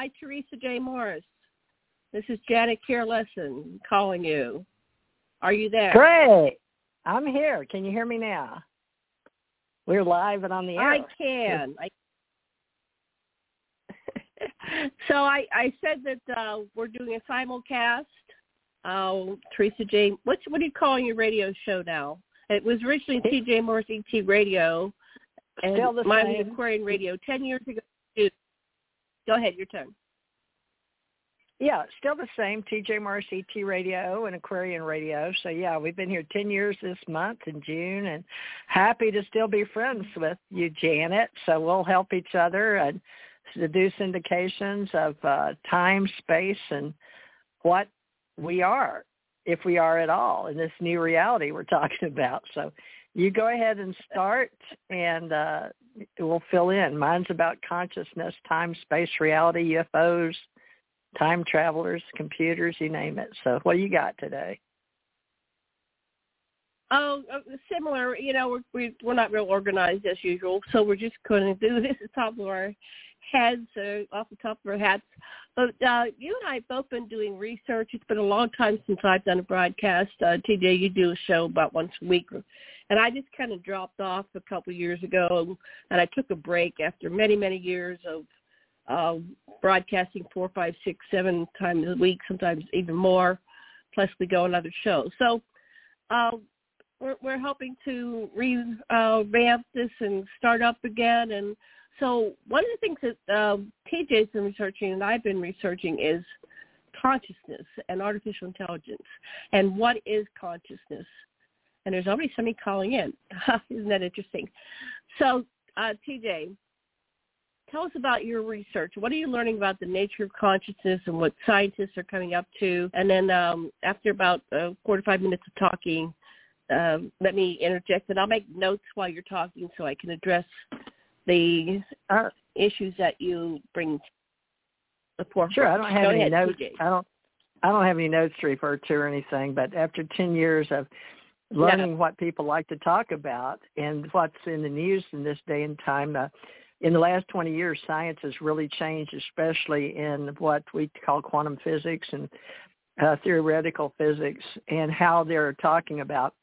Hi, Teresa J. Morris. This is Janet Kira Lessin calling you. Are you there? Great. I'm here. Can you hear me now? We're live and on the air. I can. I... so I, I said that uh, we're doing a simulcast. Uh, Teresa J. What's what are you calling your radio show now? It was originally TJ Morris ET Radio, and Still the was Aquarian Radio. Ten years ago. Go ahead, your turn. Yeah, still the same. TJ Morris ET Radio and Aquarian Radio. So yeah, we've been here ten years this month in June, and happy to still be friends with you, Janet. So we'll help each other and deduce indications of uh, time, space, and what we are, if we are at all, in this new reality we're talking about. So you go ahead and start, and uh, we'll fill in. Mine's about consciousness, time, space, reality, UFOs, time travelers, computers, you name it. So what do you got today? Oh, uh, similar. You know, we're we, we're not real organized as usual, so we're just going to do this at the top of our heads, uh, off the top of our hats. But uh, you and I have both been doing research. It's been a long time since I've done a broadcast. Uh, TJ, you do a show about once a week, and I just kind of dropped off a couple years ago, and I took a break after many, many years of uh, broadcasting four, five, six, seven times a week, sometimes even more. Plus, we go on other shows. So. Uh, we're, we're hoping to revamp uh, this and start up again. And so one of the things that um, TJ's been researching and I've been researching is consciousness and artificial intelligence and what is consciousness. And there's already somebody calling in. Isn't that interesting? So, uh, TJ, tell us about your research. What are you learning about the nature of consciousness and what scientists are coming up to? And then um, after about uh, four to five minutes of talking, um, let me interject, and I'll make notes while you're talking so I can address the Uh, issues that you bring forefront. Sure, I don't have Go any ahead, notes. TJ. I don't. I don't have any notes to refer to or anything. But after ten years of learning what people like to talk about and what's in the news in this day and time, uh, in the last 20 years, science has really changed, especially in what we call quantum physics and uh, theoretical physics, and how they're talking about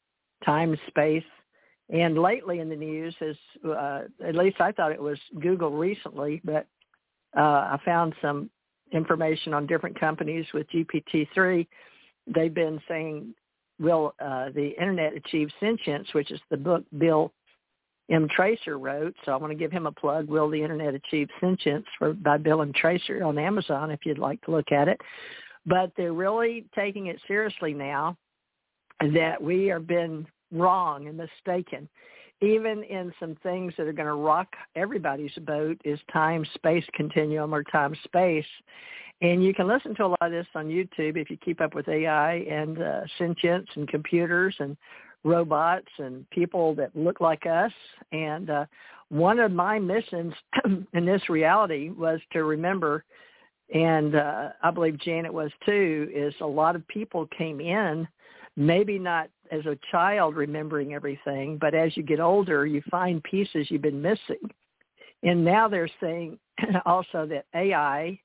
time, space, and lately in the news is, uh, at least I thought it was Google recently, but uh, I found some information on different companies with GPT-3. They've been saying, will uh, the internet achieve sentience, which is the book Bill M. Tracer wrote. So I want to give him a plug. Will the internet achieve sentience for, by Bill M. Tracer on Amazon if you'd like to look at it. But they're really taking it seriously now that we have been wrong and mistaken. Even in some things that are going to rock everybody's boat is time space continuum or time space. And you can listen to a lot of this on YouTube if you keep up with AI and uh, sentience and computers and robots and people that look like us. And uh, one of my missions in this reality was to remember, and uh, I believe Janet was too, is a lot of people came in maybe not as a child remembering everything, but as you get older, you find pieces you've been missing. And now they're saying also that AI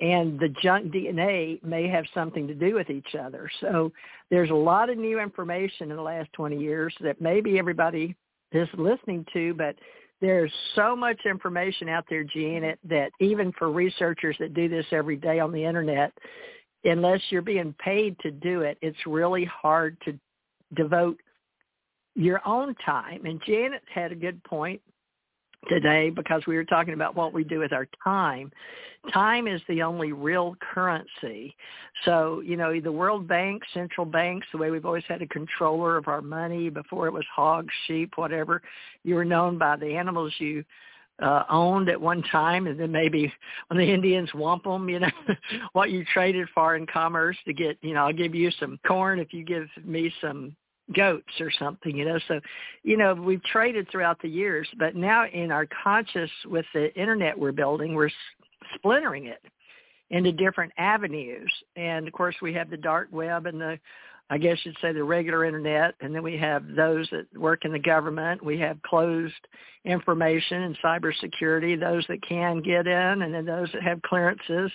and the junk DNA may have something to do with each other. So there's a lot of new information in the last 20 years that maybe everybody is listening to, but there's so much information out there, Janet, that even for researchers that do this every day on the internet, unless you're being paid to do it, it's really hard to devote your own time. And Janet had a good point today because we were talking about what we do with our time. Time is the only real currency. So, you know, the World Bank, central banks, the way we've always had a controller of our money before it was hogs, sheep, whatever, you were known by the animals you uh, owned at one time, and then maybe when the Indians wump them, you know, what you traded for in commerce to get, you know, I'll give you some corn if you give me some goats or something, you know. So, you know, we've traded throughout the years, but now in our conscious with the internet we're building, we're splintering it into different avenues. And of course, we have the dark web and the I guess you'd say the regular internet, and then we have those that work in the government. We have closed information and cybersecurity, those that can get in, and then those that have clearances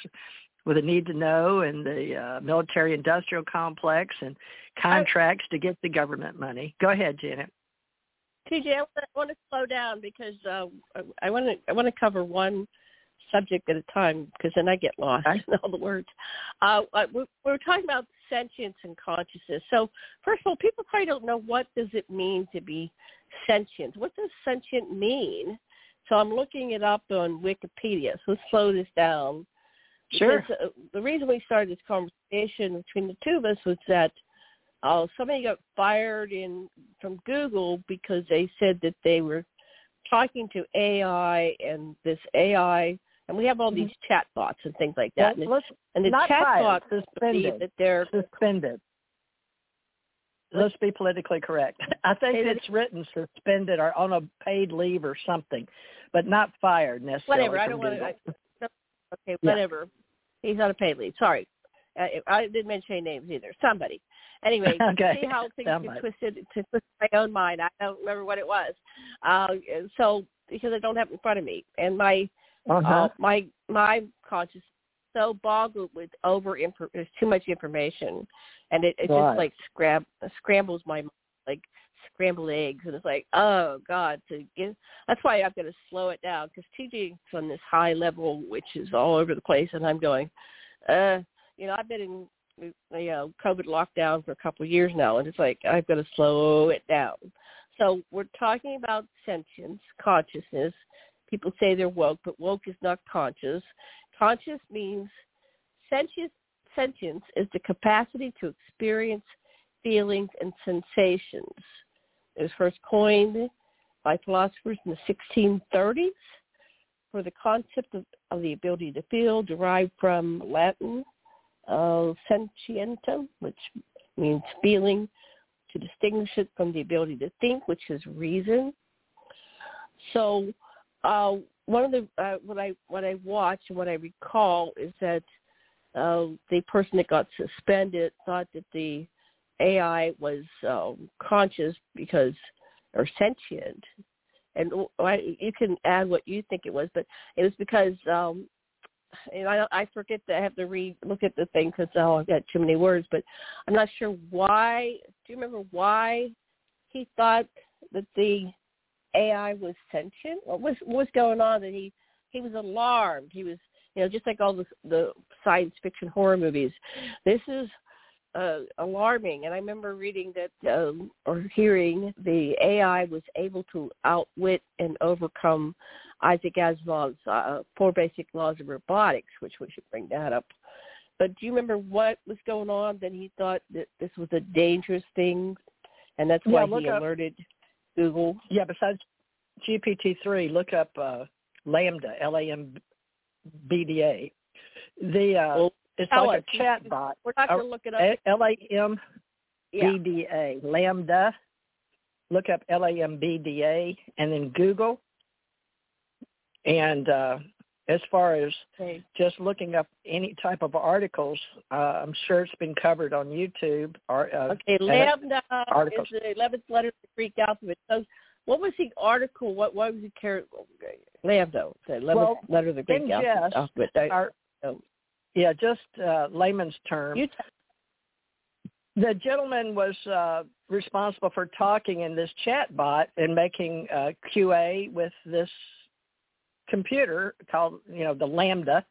with a need to know, and the uh, military-industrial complex, and contracts to get the government money. Go ahead, Janet. TJ, I want to slow down because uh, I want to I want to cover one subject at a time because then I get lost in all the words. Uh, we're, we're talking about sentience and consciousness. So first of all, people probably don't know what does it mean to be sentient. What does sentient mean? So I'm looking it up on Wikipedia. So let's slow this down. Sure. Because, uh, the reason we started this conversation between the two of us was that uh, somebody got fired in from Google because they said that they were talking to AI and this AI and we have all these mm-hmm. chat bots and things like that. Well, and, the chat bots believe that they're suspended. Let's be politically correct. I think it's written suspended or on a paid leave or something, but not fired necessarily. Whatever. I don't want to. Okay, whatever. Yeah. He's on a paid leave. Sorry, I, I didn't mention any names either. Somebody. Anyway, okay. see how things get twisted to twist my own mind. I don't remember what it was. Uh, so because I don't have it in front of me, and my uh-huh. Uh, my my conscious so boggled with over there's too much information, and it, it just like scrab scrambles my like scrambled eggs, and it's like oh god. To get that's why I've got to slow it down because TJ's on this high level, which is all over the place, and I'm going, uh, you know, I've been in you know COVID lockdown for a couple of years now, and it's like I've got to slow it down. So we're talking about sentience, consciousness, people say they're woke, but woke is not conscious. Conscious means sentience, sentience is the capacity to experience feelings and sensations. It was first coined by philosophers in the 1630s for the concept of, of the ability to feel derived from Latin uh, sentientem, which means feeling, to distinguish it from the ability to think, which is reason. So uh, one of the uh, what I what I watched and what I recall is that uh, the person that got suspended thought that the AI was um, conscious because or sentient, and I, you can add what you think it was, but it was because um, I I forget to have to read look at the thing because oh I've got too many words, but I'm not sure why. Do you remember why he thought that the AI was sentient? What was what was going on? That he he was alarmed. He was you know just like all the the science fiction horror movies. This is uh, alarming. And I remember reading that um, or hearing the AI was able to outwit and overcome Isaac Asimov's uh, four basic laws of robotics, which we should bring that up. But do you remember what was going on that he thought that this was a dangerous thing, and that's why yeah, he alerted Google. Yeah, besides GPT-3, look up uh, L-A-M-B-D-A. The uh, well, it's like a chat bot. We're not going to look it up. L-A-M-B-D-A, yeah. LaMDA. Look up L-A-M-B-D-A, and then Google. And uh, as far as okay. just looking up any type of articles, uh, I'm sure it's been covered on YouTube. Or, uh, okay, Lambda articles. is the 11th letter of the Greek alphabet. So what was the article? What, what was the character? LaMDA, the 11th well, letter of the Greek alphabet. Our, oh. Yeah, just uh, layman's term. T- the gentleman was uh, responsible for talking in this chat bot and making uh, QA with this computer called, you know, the LaMDA,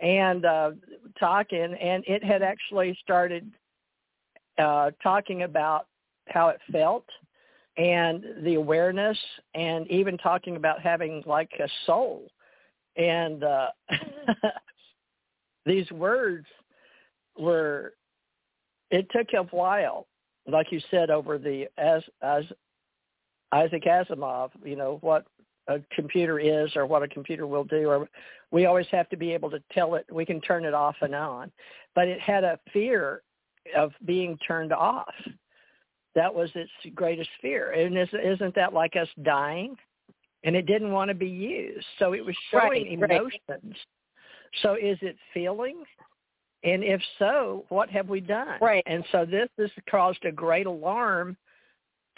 and uh, talking, and it had actually started uh, talking about how it felt and the awareness, and even talking about having like a soul. And uh, these words were, it took a while, like you said, over the as as Isaac Asimov, you know what a computer is or what a computer will do or we always have to be able to tell it we can turn it off and on. But it had a fear of being turned off. That was its greatest fear. And isn't that like us dying? And it didn't want to be used. So it was showing right, emotions. right. So is it feeling and if so what have we done right and so this has caused a great alarm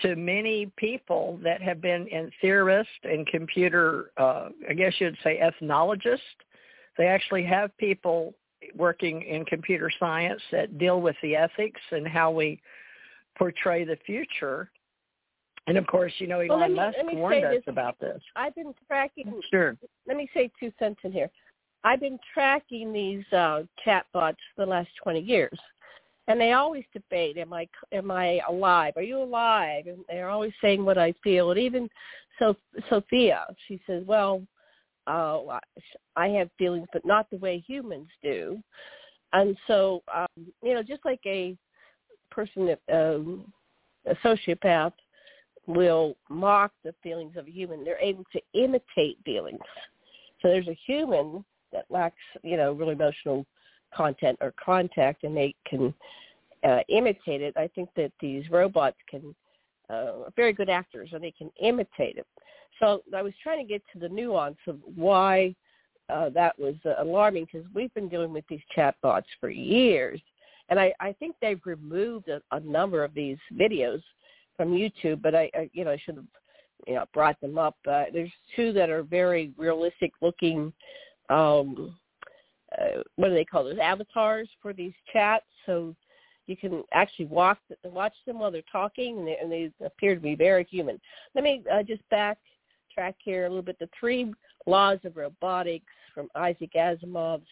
to many people that have been in theorists and computer, uh, I guess you'd say ethnologists. They actually have people working in computer science that deal with the ethics and how we portray the future. And of course, you know, Elon well, me, Musk warned us this. about this. I've been tracking. Sure. Let me say two cents in here. I've been tracking these uh, chatbots for the last 20 years and they always debate am i am i alive? Are you alive? And they're always saying what i feel and even so sophia she says well uh i have feelings but not the way humans do. And so um you know just like a person that um a sociopath will mock the feelings of a human they're able to imitate feelings. So there's a human that lacks you know real emotional content or contact and they can uh, imitate it. I think that these robots can uh, very good actors and they can imitate it. So I was trying to get to the nuance of why uh, that was uh, alarming because we've been dealing with these chatbots for years, and I, I think they've removed a, a number of these videos from YouTube. But I, I you know, I should have you know brought them up. Uh, there's two that are very realistic looking. Um, uh, what do they call those avatars for these chats? So you can actually watch watch them while they're talking, and they, and they appear to be very human. Let me uh, just backtrack here a little bit. The three laws of robotics from Isaac Asimov's.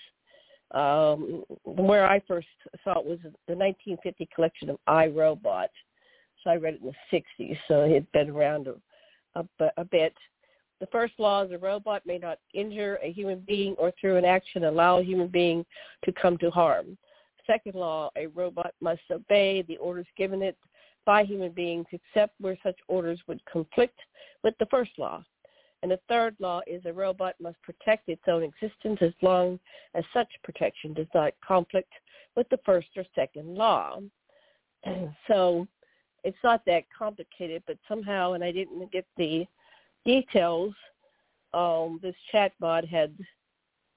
Um, where I first saw it was the 1950 collection of I, Robot. So I read it in the 60s, so it had been around a, a, a bit. The first law is a robot may not injure a human being or through an action allow a human being to come to harm. Second law, a robot must obey the orders given it by human beings except where such orders would conflict with the first law. And the third law is a robot must protect its own existence as long as such protection does not conflict with the first or second law. so it's not that complicated, but somehow, and I didn't get the details. Um, this chatbot had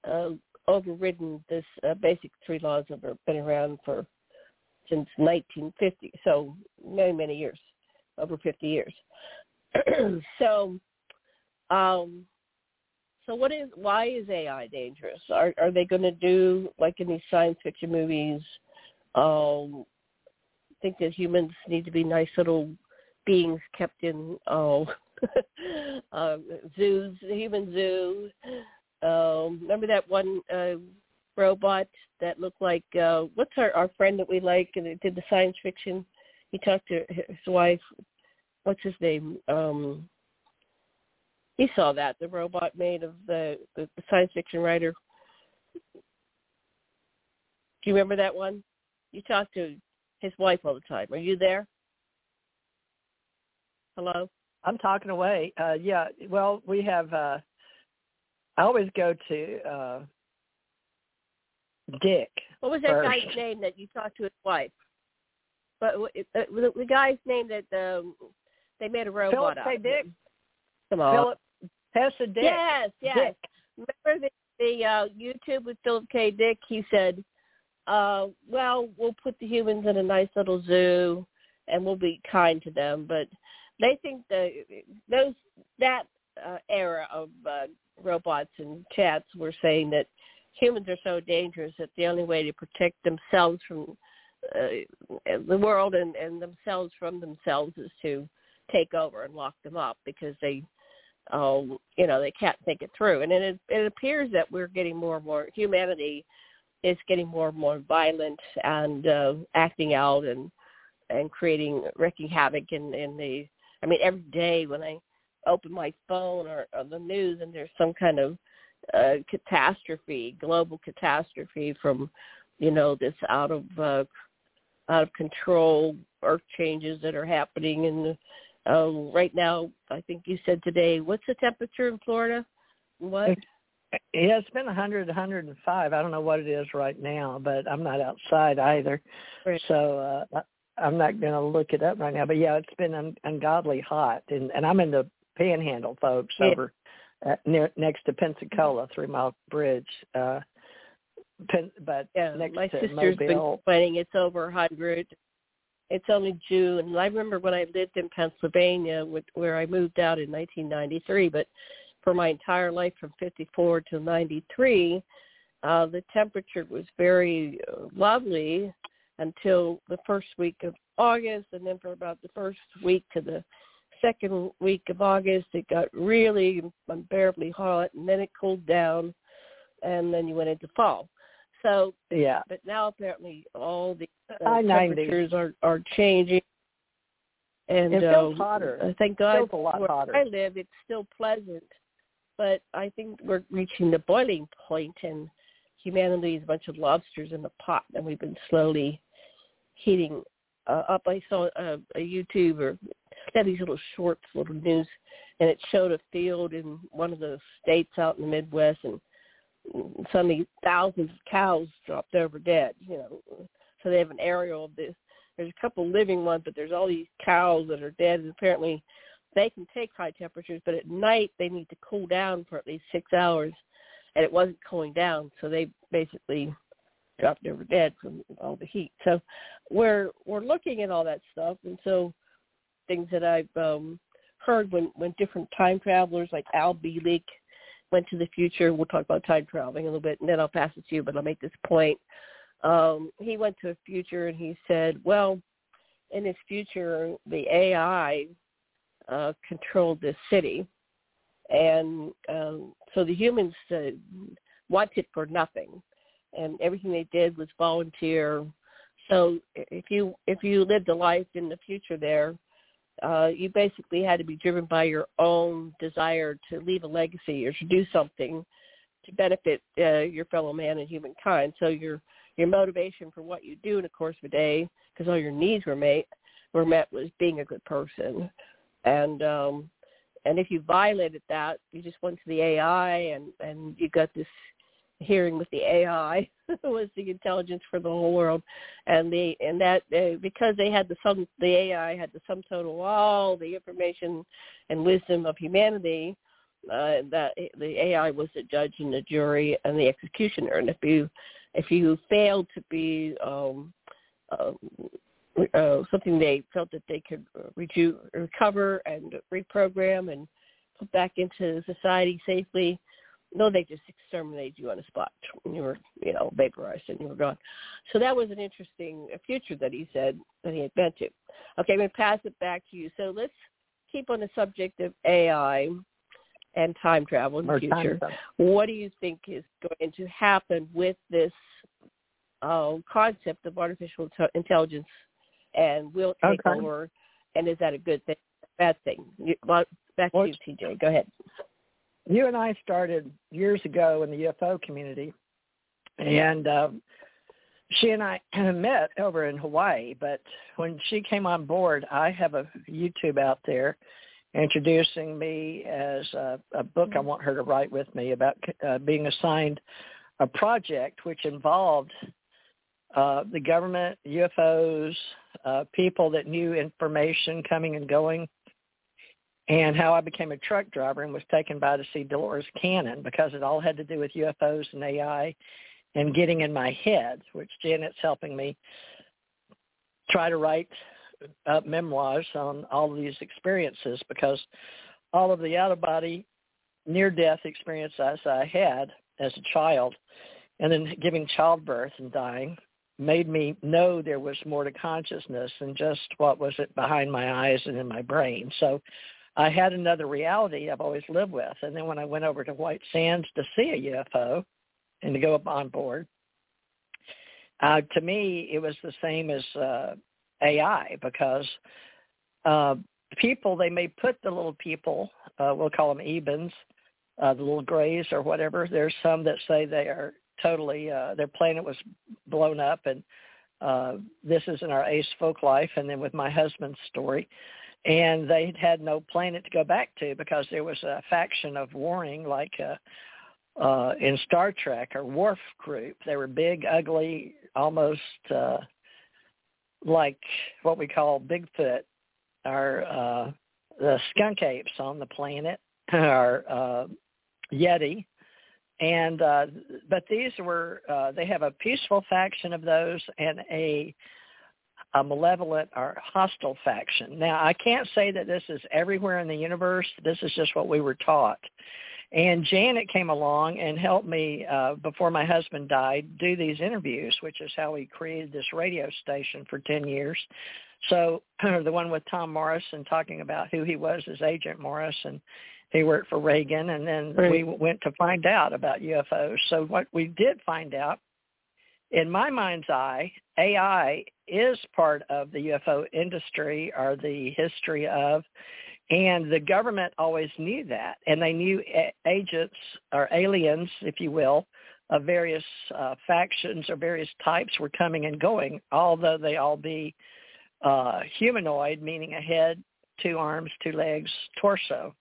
uh, overridden this uh, basic three laws that have been around for since 1950, so many many years, over 50 years. so, um, so what is why is AI dangerous? Are are they going to do like in these science fiction movies? Um, think that humans need to be nice little beings kept in oh um, zoos, human zoo. Um, remember that one uh, robot that looked like uh, what's our our friend that we like and did the science fiction? He talked to his wife. What's his name? Um, he saw that the robot made of the, the the science fiction writer. Do you remember that one? You talked to his wife all the time. Are you there? Hello. I'm talking away. Uh, yeah. Well, we have. Uh, I always go to uh, Dick. What was that first. guy's name that you talked to his wife? But uh, the, guy's name that um, they made a robot Philip out K. Dick. Come on. Philip Tessa Dick. Yes, yes. Dick. Remember the, the uh, YouTube with Philip K. Dick? He said, uh, "Well, we'll put the humans in a nice little zoo, and we'll be kind to them." But they think the those that uh, era of uh, robots and chats were saying that humans are so dangerous that the only way to protect themselves from uh, the world and, and themselves from themselves is to take over and lock them up because they um you know they can't think it through. And it it appears that we're getting more and more humanity is getting more and more violent and uh acting out and and creating wreaking havoc in in the i mean every day when i open my phone or, or the news and there's some kind of uh, catastrophe, global catastrophe from, you know, this out of uh, out of control earth changes that are happening in um, right now, I think you said today, what's the temperature in Florida? What? Yeah, it's been 100, 105. I don't know what it is right now, but I'm not outside either. Right. So uh, I'm not going to look it up right now. But yeah, it's been un- ungodly hot, and and I'm in the Panhandle, folks, yeah. over uh, near next to Pensacola, Three Mile Bridge. Uh, Pen, but yeah, next my to sister's Mobile. been complaining it's over 100. It's only June, and I remember when I lived in Pennsylvania, where I moved out in 1993. But for my entire life, from 54 to 93, uh, the temperature was very uh, lovely until the first week of August, and then for about the first week to the second week of August, it got really unbearably hot, and then it cooled down, and then you went into fall. So yeah, but now apparently all the uh, temperatures are are changing, and it feels um, hotter. Thank God, it feels a lot where hotter. I live, it's still pleasant, but I think we're reaching the boiling point, and humanity is a bunch of lobsters in the pot, and we've been slowly heating uh, up. I saw a, a YouTube or had these little shorts, little news, and it showed a field in one of the states out in the Midwest, and suddenly thousands of cows dropped over dead. You know, so they have an aerial of this. There's a couple living ones, but there's all these cows that are dead, and apparently they can take high temperatures, but at night they need to cool down for at least six hours, and it wasn't cooling down, so they basically dropped over dead from all the heat. So we're we're looking at all that stuff, and so things that I've um, heard when when different time travelers like Al Bielek went to the future. We'll talk about time traveling a little bit, and then I'll pass it to you. But I'll make this point. Um, he went to a future, and he said, "Well, in his future, the AI uh, controlled this city, and um, so the humans uh, wanted for nothing and everything they did was volunteer. So if you if you lived a life in the future there, uh, you basically had to be driven by your own desire to leave a legacy or to do something to benefit uh, your fellow man and humankind. So your your motivation for what you do in the course of a day, because all your needs were met, were met was being a good person, and um, and if you violated that, you just went to the AI and and you got this hearing with the AI was the intelligence for the whole world, and the and that uh, because they had the sum the AI had the sum total of all the information and wisdom of humanity. Uh, that the AI was the judge and the jury and the executioner, and if you if you failed to be um, uh, uh, something they felt that they could reju- recover and reprogram and put back into society safely, no, they just exterminated you on the spot. You were, you know, vaporized and you were gone. So that was an interesting future that he said that he had been to. Okay, I'm going to pass it back to you. So let's keep on the subject of AI and time travel in the future. What do you think is going to happen with this uh, concept of artificial intelligence and will it take okay. over? And is that a good thing, bad thing? Back to you, TJ. Go ahead you and I started years ago in the UFO community, and um, she and I met over in Hawaii. But when she came on board, I have a YouTube out there introducing me as a, a book I want her to write with me about uh, being assigned a project which involved uh, the government, UFOs, uh, people that knew information coming and going and how I became a truck driver and was taken by to see Dolores Cannon because it all had to do with UFOs and AI and getting in my head, which Janet's helping me try to write up memoirs on all of these experiences because all of the out-of-body near-death experiences I had as a child and then giving childbirth and dying made me know there was more to consciousness than just what was it behind my eyes and in my brain. So I had another reality I've always lived with. And then when I went over to White Sands to see a UFO and to go up on board, uh, to me it was the same as uh, AI because uh, people they may put the little people, uh, we'll call them Ebens, uh, the little grays or whatever. There's some that say they are totally uh, their planet was blown up and uh, this is in our ace folk life and then with my husband's story and they had no planet to go back to because there was a faction of warring like uh, uh, in Star Trek or Worf group. They were big, ugly, almost uh, like what we call Bigfoot, or uh, the skunk apes on the planet, or uh, Yeti. And uh, but these were uh, they have a peaceful faction of those and a a malevolent or hostile faction. Now, I can't say that this is everywhere in the universe. This is just what we were taught. And Janet came along and helped me uh, before my husband died do these interviews, which is how we created this radio station for 10 years. So the one with Tom Morris and talking about who he was as Agent Morris and he worked for Reagan and then right. we went to find out about UFOs. So what we did find out in my mind's eye, AI is part of the UFO industry or the history of and the government always knew that, and they knew agents or aliens, if you will, of various uh, factions or various types were coming and going, although they all be uh, humanoid, meaning a head, two arms, two legs, torso.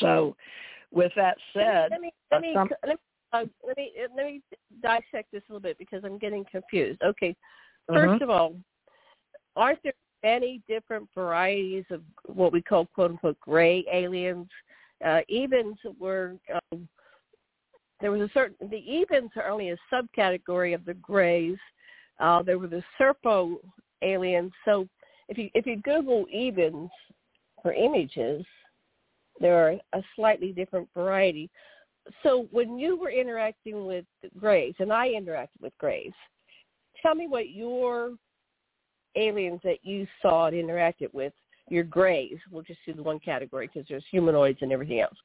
So, with that said, let me let me, uh, let, me uh, let me let me dissect this a little bit because I'm getting confused. Okay, 1st mm-hmm. of all, aren't there many different varieties of what we call quote unquote gray aliens. Uh, Ebens were um, there was a certain the Ebens are only a subcategory of the grays. Uh, there were the Serpo aliens. So if you if you Google Ebens for images, there are a slightly different variety. So when you were interacting with grays, and I interacted with grays, tell me what your aliens that you saw and interacted with, your grays, we'll just do the one category because there's humanoids and everything else.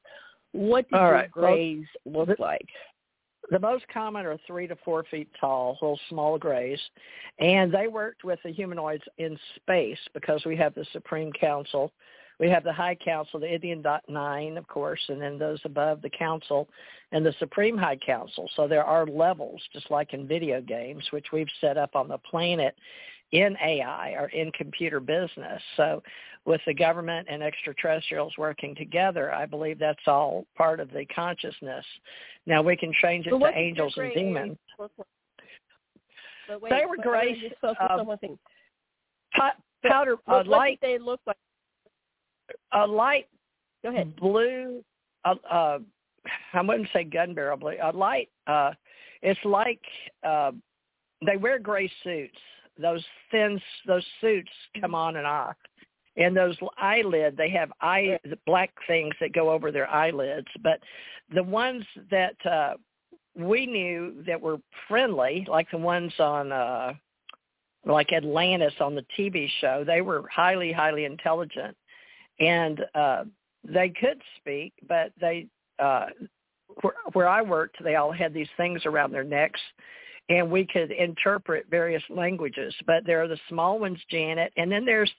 What did All your grays well, look like? The most common are three to four feet tall, little small grays, and they worked with the humanoids in space because we have the Supreme Council. We have the High Council, the Indian Dot Nine, of course, and then those above the Council and the Supreme High Council. So there are levels, just like in video games, which we've set up on the planet in AI or in computer business. So with the government and extraterrestrials working together, I believe that's all part of the consciousness. Now we can change it to angels and demons. Wait, they were great. Um, powder, what, light. they look like? A light Go ahead. blue. Uh, uh, I wouldn't say gun barrel blue. A light. Uh, it's like uh, they wear gray suits those thin those suits come mm-hmm. on and off and those eyelid they have eye the black things that go over their eyelids but the ones that uh we knew that were friendly like the ones on uh like Atlantis on the TV show they were highly highly intelligent and uh they could speak but they uh where, where I worked they all had these things around their necks and we could interpret various languages. But there are the small ones, Janet, and then there's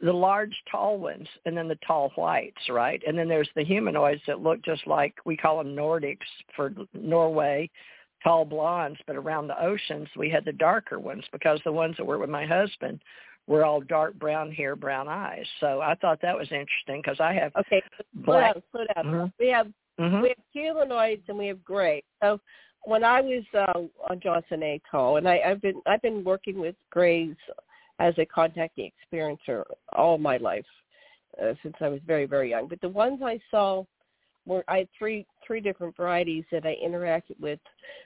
the large tall ones and then the tall whites, right? And then there's the humanoids that look just like we call them Nordics for Norway, tall blondes, but around the oceans we had the darker ones because the ones that were with my husband were all dark brown hair, brown eyes. So I thought that was interesting because I have okay. Slow black. down, slow down. Mm-hmm. We have mm-hmm. we have humanoids and we have gray. So when I was uh, on Johnston A. Atoll, and I, I've been I've been working with Grays as a contacting experiencer all my life uh, since I was very very young. But the ones I saw were I had three three different varieties that I interacted with.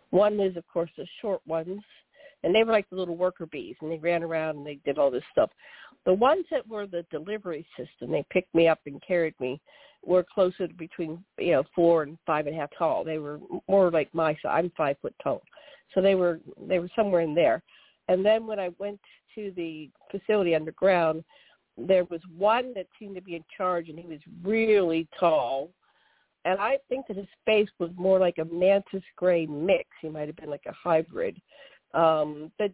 One was of course the short ones, and they were like the little worker bees, and they ran around and they did all this stuff. The ones that were the delivery system, they picked me up and carried me were closer to between you know four and five and a half tall. They were more like my size. I'm five foot tall, so they were they were somewhere in there. And then when I went to the facility underground, there was one that seemed to be in charge, and he was really tall. And I think that his face was more like a mantis gray mix. He might have been like a hybrid. Um, but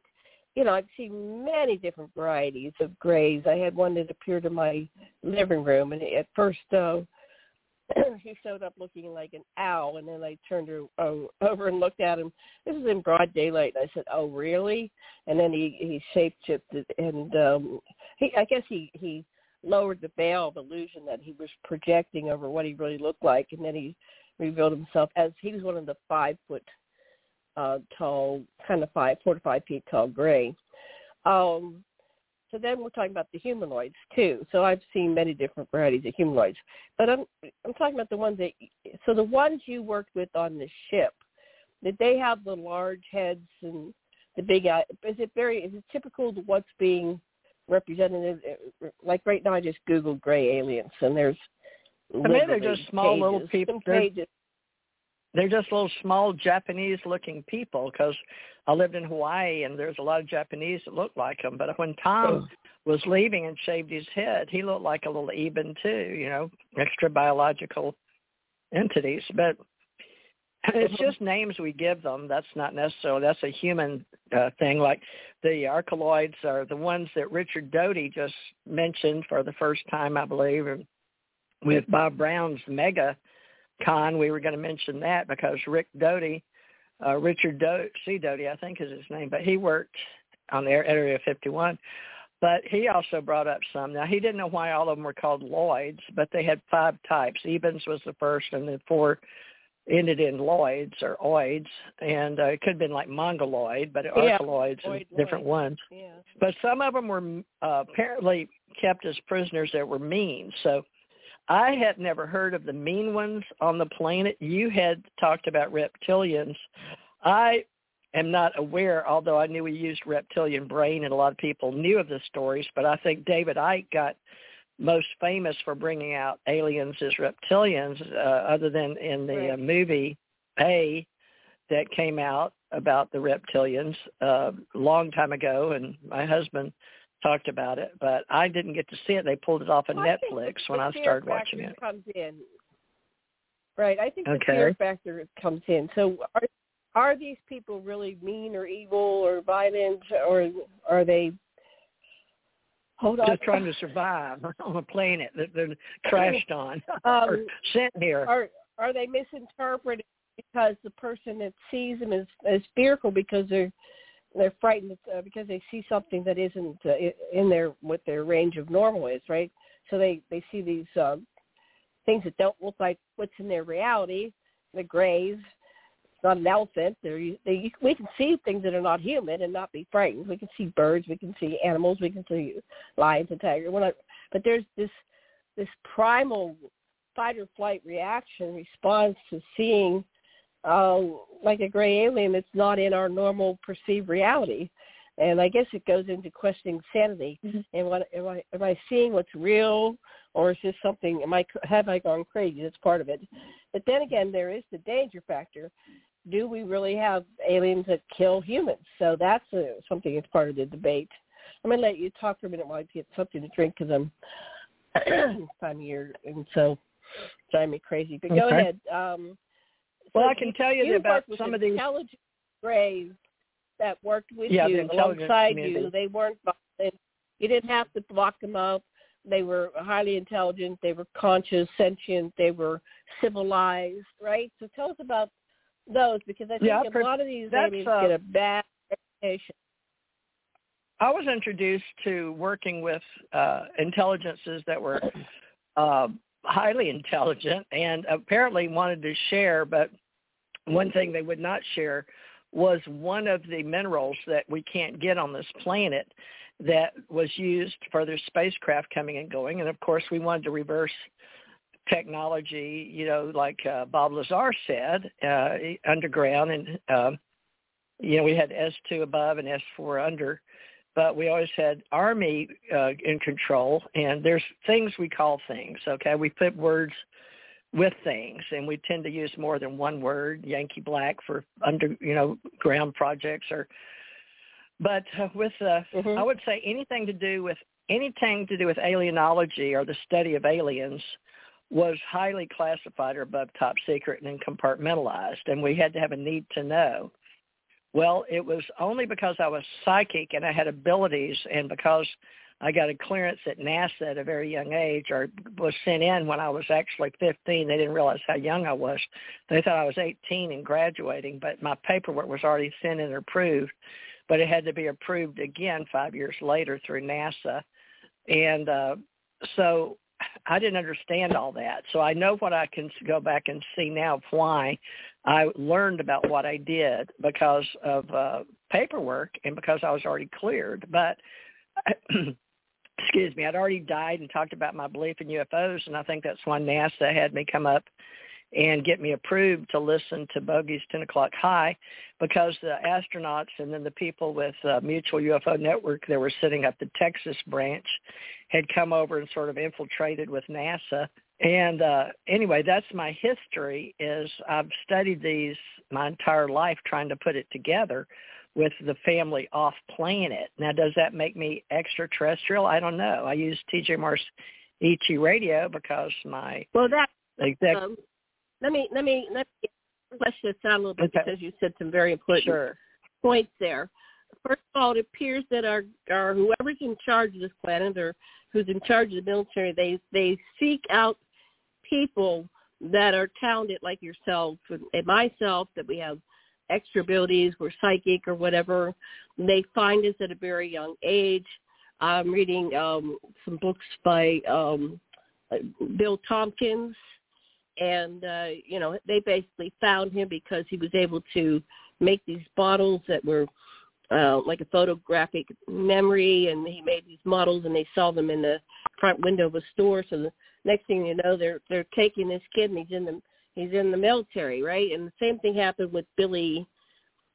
you know, I've seen many different varieties of grays. I had one that appeared in my living room, and at first, uh, he showed up looking like an owl, and then I turned her, uh, over and looked at him. This is in broad daylight. And I said, "Oh, really?" And then he he shape shifted, and um, he I guess he he lowered the veil of illusion that he was projecting over what he really looked like, and then he revealed himself as he was one of the five foot uh, tall, kind of five, four to five feet tall gray. Um, so then we're talking about the humanoids too. So I've seen many different varieties of humanoids, but I'm I'm talking about the ones that. So the ones you worked with on the ship, did they have the large heads and the big eye? Is it very? Is it typical to what's being represented? Like right now, I just googled gray aliens, and there's. I mean, they're just small pages, little people. They're, they're just little small Japanese looking people because I lived in Hawaii and there's a lot of Japanese that look like them. But when Tom was leaving and shaved his head, he looked like a little Eben too, you know, extra biological entities. But it's just names we give them. That's not necessarily that's a human uh, thing. Like the Archeoloids are the ones that Richard Doty just mentioned for the first time, I believe, with Bob Brown's mega Con, we were going to mention that because Rick Doty, uh, Richard Do- C. Doty, I think is his name, but he worked on the Area 51. But he also brought up some. Now, he didn't know why all of them were called Lloyds, but they had five types. Ebens was the first, and then four ended in Lloyds or Oids, and uh, it could have been like Mongoloid, but yeah. Archeoloids and different ones. Yeah. But some of them were uh, apparently kept as prisoners that were mean. So I had never heard of the mean ones on the planet. You had talked about reptilians. I am not aware, although I knew we used reptilian brain and a lot of people knew of the stories, but I think David Icke got most famous for bringing out aliens as reptilians, uh, other than in the right. uh, movie A that came out about the reptilians uh, long time ago, and my husband talked about it, but I didn't get to see it. They pulled it off of well, Netflix I when I started watching it. Comes in. Right, I think the Okay. fear factor comes in. So are are these people really mean or evil or violent or are they hold on Just trying to survive on a planet that they're crashed on or um, sent here. are are they misinterpreted because the person that sees them is is fearful because they're they're frightened uh, because they see something that isn't uh, in their what their range of normal is, right? So they they see these um, things that don't look like what's in their reality. The grays, it's not an elephant. They're they we can see things that are not human and not be frightened. We can see birds, we can see animals, we can see lions and tigers. But there's this this primal fight or flight reaction response to seeing uh, like a gray alien that's not in our normal perceived reality. And I guess it goes into questioning sanity. Mm-hmm. And what am I am I seeing what's real, or is this something? Am I have I gone crazy? That's part of it. But then again, there is the danger factor. Do we really have aliens that kill humans? So that's uh something that's part of the debate. I'm gonna let you talk for a minute while I get something to drink because I'm time of year, and so driving me crazy. But go ahead. Um, Well, I can tell you you about some of these. intelligent grays that worked with Yeah, you alongside community. you. They weren't. You didn't have to block them up. They were highly intelligent. They were conscious, sentient. They were civilized, right? So tell us about those because I think Yeah, a per- lot of these aliens uh, get a bad reputation. I was introduced to working with uh, intelligences that were uh, highly intelligent and apparently wanted to share, but one thing they would not share was one of the minerals that we can't get on this planet that was used for their spacecraft coming and going. And of course, we wanted to reverse technology, you know, like uh, Bob Lazar said, uh, underground. And, um, you know, we had S2 above and S4 under but we always had army uh, in control and there's things we call things okay we put words with things and we tend to use more than one word yankee black for under you know ground projects or but uh, with uh, Mhm. i would say anything to do with anything to do with alienology or the study of aliens was highly classified or above top secret and compartmentalized and we had to have a need to know well, it was only because I was psychic and I had abilities and because I got a clearance at NASA at a very young age or was sent in when I was actually 15. They didn't realize how young I was. They thought I was 18 and graduating, but my paperwork was already sent and approved, but it had to be approved again five years later through NASA. And uh, so I didn't understand all that. So I know what I can go back and see now why I learned about what I did because of uh, paperwork and because I was already cleared. But excuse me, I'd already died and talked about my belief in UFOs, and I think that's why NASA had me come up and get me approved to listen to Bogey's 10 o'clock high because the astronauts and then the people with uh, Mutual UFO Network that were sitting up the Texas branch had come over and sort of infiltrated with NASA. And uh, anyway, that's my history is I've studied these my entire life trying to put it together with the family off planet. Now, does that make me extraterrestrial? I don't know. I use TJ Morris ET radio because my well that exec- um, let me let me let me flesh this out a little bit okay. because you said some very important sure. points there. First of all, it appears that our our whoever's in charge of this planet or who's in charge of the military, they they seek out people that are talented like yourself and myself that we have extra abilities, we're psychic or whatever. They find us at a very young age. I'm reading um, some books by um, Bill Tompkins, and uh, you know they basically found him because he was able to make these bottles that were uh, like a photographic memory, and he made these models, and they saw them in the front window of a store. So the next thing you know, they're they're taking this kid, and he's in the he's in the military, right? And the same thing happened with Billy.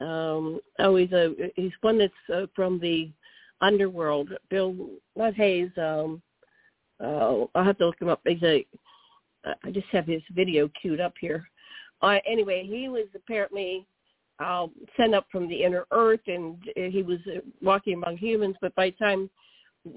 Um, oh, he's a he's one that's uh, from the underworld. Bill, not Hayes. Um, uh, I'll have to look him up. He's a I just have his video queued up here. Uh, anyway, he was apparently uh, sent up from the inner earth, and he was uh, walking among humans. But by the time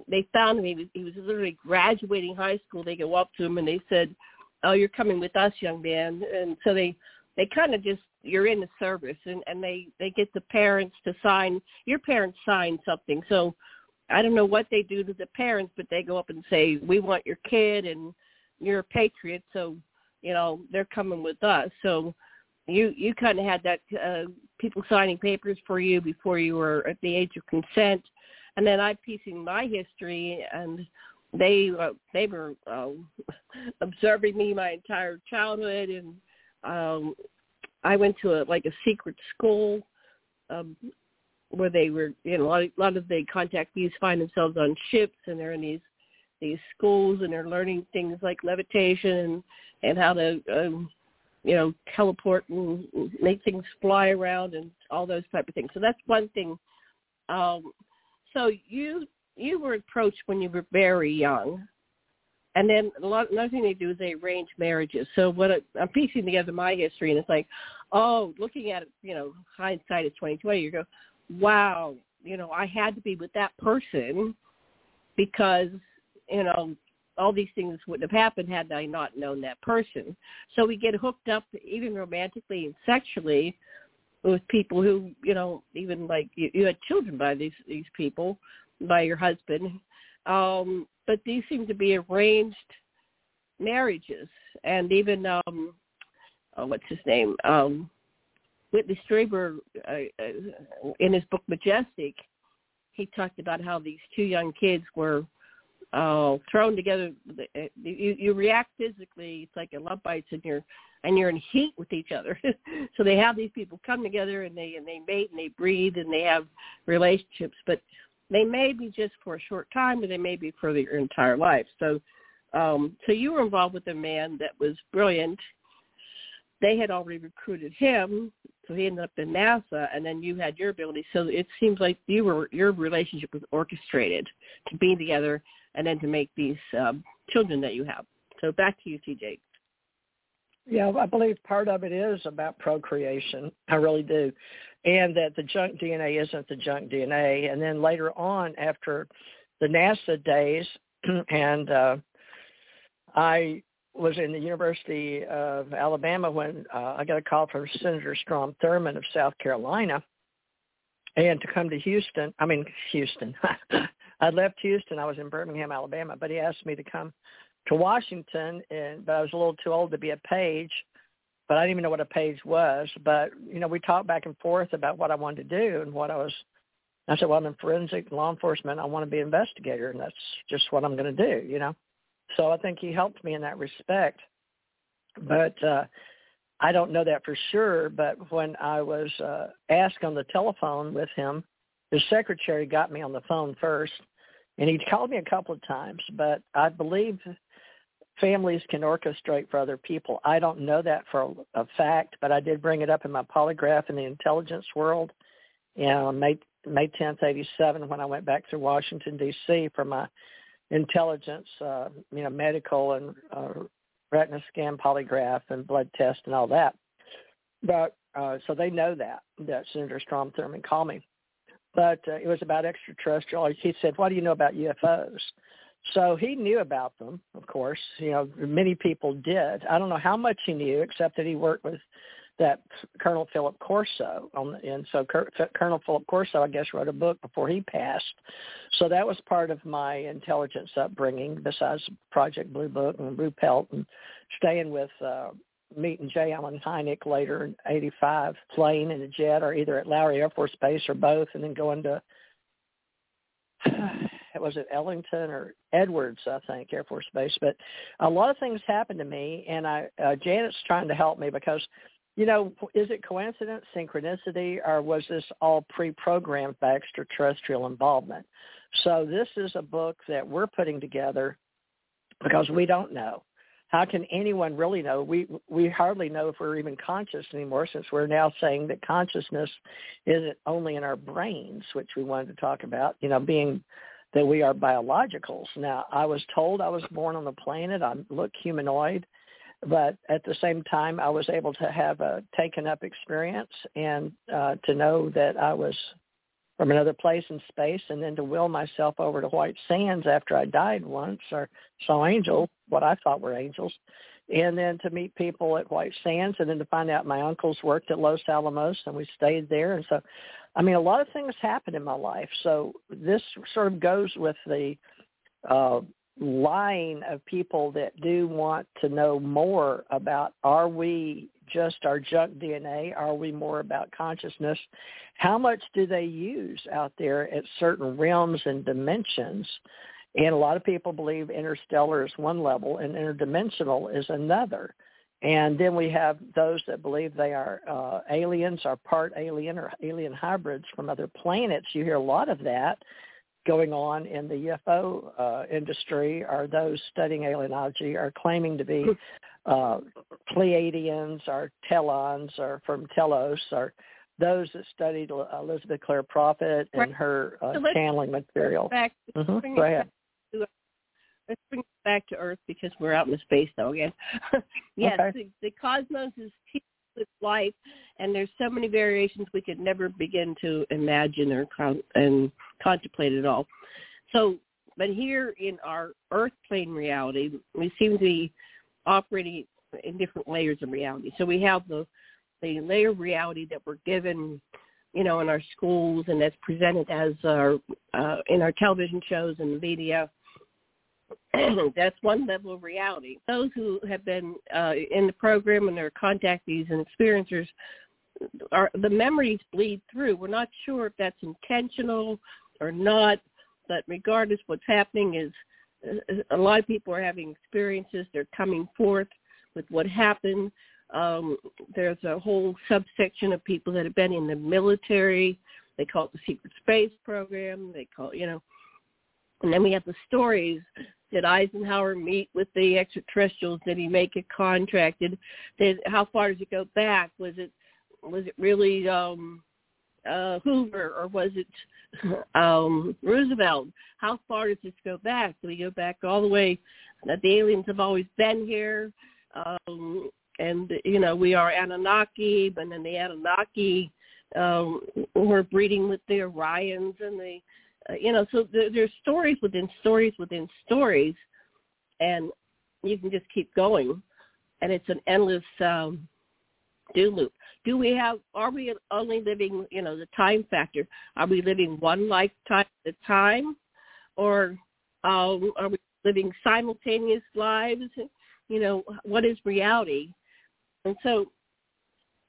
they found him, he was, he was literally graduating high school. They go up to him and they said, "Oh, you're coming with us, young man." And so they they kind of just you're in the service, and and they they get the parents to sign. Your parents sign something, so. I don't know what they do to the parents, but they go up and say, "We want your kid," and you're a patriot, so you know they're coming with us. So you you kind of had that uh, people signing papers for you before you were at the age of consent, and then I'm piecing my history, and they uh, they were uh, observing me my entire childhood, and um, I went to a like a secret school. Um, where they were, you know, a lot, of, a lot of the contactees find themselves on ships and they're in these these schools and they're learning things like levitation and, and how to um, you know teleport and make things fly around and all those type of things. So that's one thing. Um, so you you were approached when you were very young, and then a lot, another thing they do is they arrange marriages. So what I, I'm piecing together my history, and it's like, oh, looking at it, you know, hindsight is twenty twenty. You go, wow, you know, I had to be with that person because you know, all these things wouldn't have happened had I not known that person. So we get hooked up even romantically and sexually with people who, you know, even like you, you had children by these these people, by your husband. Um, but these seem to be arranged marriages and even um oh, what's his name? Um Whitley Strieber uh, uh, in his book Majestic, he talked about how these two young kids were uh, thrown together. You, you react physically. It's like a lump bites, and you're and you're in heat with each other. so they have these people come together, and they and they mate, and they breathe, and they have relationships. But they may be just for a short time, or they may be for their entire life. So, um, so you were involved with a man that was brilliant. They had already recruited him, so he ended up in NASA, and then you had your ability. So it seems like you were your relationship was orchestrated to be together and then to make these um, children that you have. So back to you, TJ. Yeah, I believe part of it is about procreation. I really do. And that the junk DNA isn't the junk DNA. And then later on, after the NASA days, and uh, I was in the University of Alabama when uh, I got a call from Senator Strom Thurmond of South Carolina and to come to Houston, I mean Houston, I left Houston. I was in Birmingham, Alabama, but he asked me to come to Washington, and but I was a little too old to be a page, but I didn't even know what a page was. But you know, we talked back and forth about what I wanted to do and what I was. I said, well, I'm in forensic law enforcement. I want to be an investigator, and that's just what I'm going to do. You know. So I think he helped me in that respect. But uh, I don't know that for sure. But when I was uh, asked on the telephone with him, his secretary got me on the phone first, and he called me a couple of times. But I believe families can orchestrate for other people. I don't know that for a, fact, but I did bring it up in my polygraph in the intelligence world. You know, May May tenth, eighty seven, when I went back to Washington D.C. for my intelligence, uh, you know, medical and uh, retina scan polygraph and blood test and all that. But uh, so they know that that Senator Strom Thurmond called me. But uh, it was about extraterrestrial. He said, "What do you know about UFOs?" So he knew about them, of course. You know, many people did. I don't know how much he knew, except that he worked with that Colonel Philip Corso, on, and so Colonel Philip Corso, I guess, wrote a book before he passed. So that was part of my intelligence upbringing, besides Project Blue Book and Blue Pelt, and staying with uh, meeting J. Allen Hynek later in '85, flying in a jet or either at Lowry Air Force Base or both, and then going to was it Ellington or Edwards, I think, Air Force Base. But a lot of things happened to me, and I uh, Janet's trying to help me because, you know, is it coincidence, synchronicity, or was this all pre-programmed by extraterrestrial involvement? So this is a book that we're putting together because we don't know. How can anyone really know? We we hardly know if we're even conscious anymore, since we're now saying that consciousness isn't only in our brains, which we wanted to talk about. You know, being that we are biologicals. Now, I was told I was born on the planet. I look humanoid, but at the same time, I was able to have a taken up experience and uh, to know that I was from another place in space and then to will myself over to White Sands after I died once or saw angels, what I thought were angels, and then to meet people at White Sands and then to find out my uncles worked at Los Alamos and we stayed there. And so I mean, a lot of things happen in my life. So this sort of goes with the uh, line of people that do want to know more about are we just our junk DNA? Are we more about consciousness? How much do they use out there at certain realms and dimensions? And a lot of people believe interstellar is one level and interdimensional is another. And then we have those that believe they are uh, aliens, are part alien or alien hybrids from other planets. You hear a lot of that going on in the UFO uh, industry. Are those studying alienology are claiming to be uh, Pleiadians or Telons or from Telos or those that studied Elizabeth Clare Prophet and her uh, channeling material. Back, mm-hmm. Go ahead let's bring it back to Earth because we're out in the space though again. yes, okay. the, the cosmos is with life, and there's so many variations we could never begin to imagine or con- and contemplate at all. So, but here in our Earth plane reality, we seem to be operating in different layers of reality. So we have the the layer of reality that we're given you know, in our schools and that's presented as our uh, in our television shows and the media. that's one level of reality. Those who have been uh, in the program and are contactees and experiencers, are the memories bleed through. We're not sure if that's intentional or not, but regardless, what's happening is uh, a lot of people are having experiences. They're coming forth with what happened. Um, there's a whole subsection of people that have been in the military. They call it the secret space program. They call you know, and then we have the stories did Eisenhower meet with the extraterrestrials? Did he make it contracted? Did how far does it go back? Was it was it really um uh Hoover or was it um Roosevelt? How far does this go back? Do we go back all the way that the aliens have always been here? Um and you know, we are Anunnaki, but then the Anunnaki um were breeding with the Orions and the you know, so there, there's stories within stories within stories, and you can just keep going, and it's an endless um, do loop. Do we have? Are we only living? You know, the time factor. Are we living one lifetime at a time, or um, are we living simultaneous lives? You know, what is reality? And so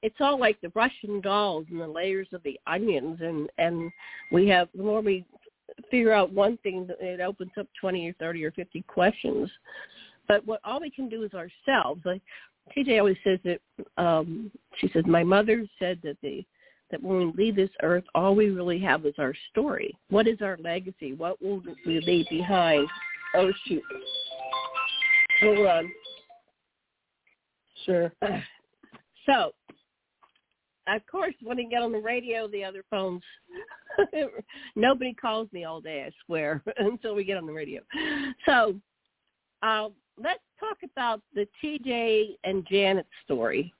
it's all like the Russian dolls and the layers of the onions and and we have the more we figure out one thing, that it opens up 20 or 30 or 50 questions. But what all we can do is ourselves. Like TJ always says that um, she says, my mother said that the that when we leave this earth, all we really have is our story. What is our legacy? What will we leave behind? Oh shoot! Hold on. Sure. So, of course, when I get on the radio, the other phones, nobody calls me all day, I swear, until we get on the radio. So, um, let's talk about the TJ and Janet story.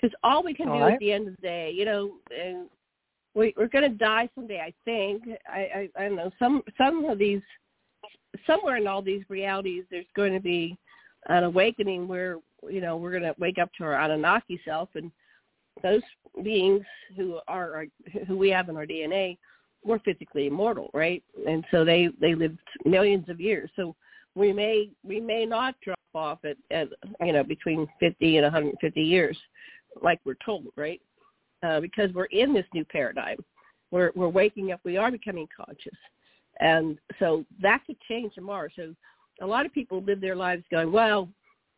Because all we can all do right. at the end of the day, you know, and we, we're going to die someday. I think. I, I I don't know. Some some of these, somewhere in all these realities, there's going to be an awakening where you know we're going to wake up to our Anunnaki self, and those beings who are our, who we have in our DNA, we're physically immortal, right? And so they they lived millions of years. So we may we may not drop off at, at you know between 50 and 150 years, like we're told, right? Uh, because we're in this new paradigm. We're we're waking up. We are becoming conscious, and so that could change tomorrow. So a lot of people live their lives going, well,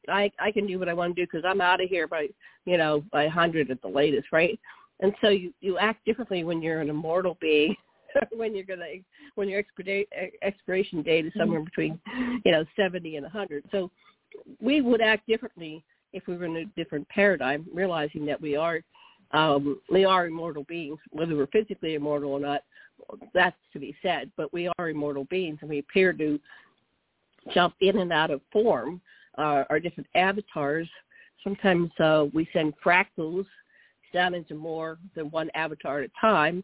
I I can do what I want to do because I'm out of here by you know by 100 at the latest, right? And so you you act differently when you're an immortal being. when you're gonna when your expira- expiration date is somewhere between you know 70 and 100 so we would act differently if we were in a different paradigm realizing that we are um we are immortal beings whether we're physically immortal or not that's to be said but we are immortal beings and we appear to jump in and out of form uh, our different avatars sometimes uh, we send fractals down into more than one avatar at a time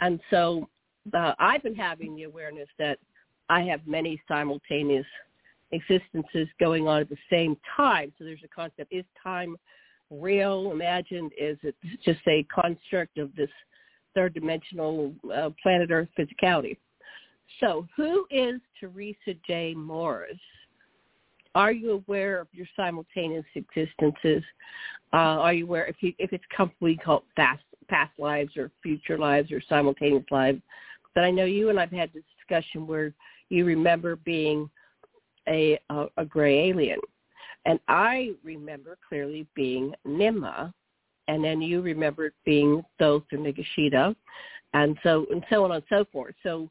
and so uh, I've been having the awareness that I have many simultaneous existences going on at the same time. So there's a concept: is time real, imagined? Is it just a construct of this third-dimensional uh, planet Earth physicality? So, who is Teresa J. Morris? Are you aware of your simultaneous existences? Uh, are you aware if you if it's commonly called past past lives or future lives or simultaneous lives? But I know you and I've had this discussion where you remember being a a, a gray alien, and I remember clearly being Nima, and then you remember being Thoth or Nagashita, and so and so on and so forth. So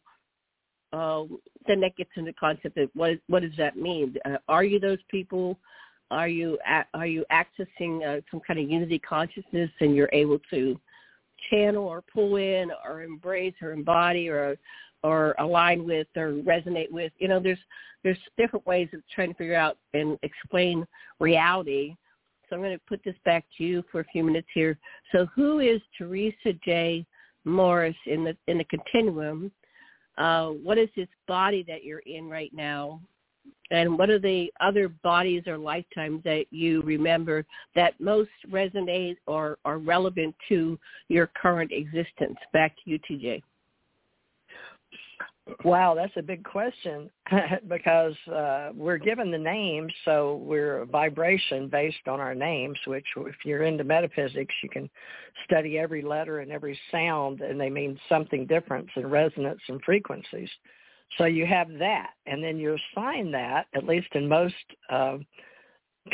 uh, then that gets into the concept of what what does that mean? Uh, are you those people? Are you are you accessing uh, some kind of unity consciousness, and you're able to channel or pull in or embrace or embody or or align with or resonate with? You know, there's there's different ways of trying to figure out and explain reality. So I'm going to put this back to you for a few minutes here. So who is Teresa J. Morris in the in the continuum? Uh, what is this body that you're in right now? And what are the other bodies or lifetimes that you remember that most resonate or are relevant to your current existence? Back to you, TJ. Wow, that's a big question because uh, we're given the names, so we're a vibration based on our names. Which, if you're into metaphysics, you can study every letter and every sound, and they mean something different in resonance and frequencies. So you have that, and then you assign that. At least in most uh,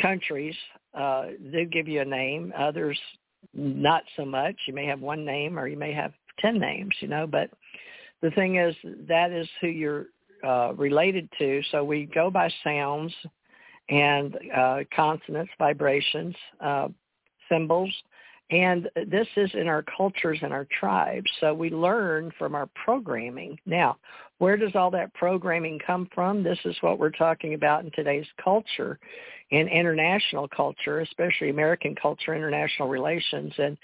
countries, uh, they give you a name. Others, not so much. You may have one name, or you may have ten names. You know, but the thing is that is who you're uh, related to. So we go by sounds and uh, consonants, vibrations, uh, symbols, and this is in our cultures and our tribes. So we learn from our programming. Now, where does all that programming come from? This is what we're talking about in today's culture, in international culture, especially American culture, international relations, and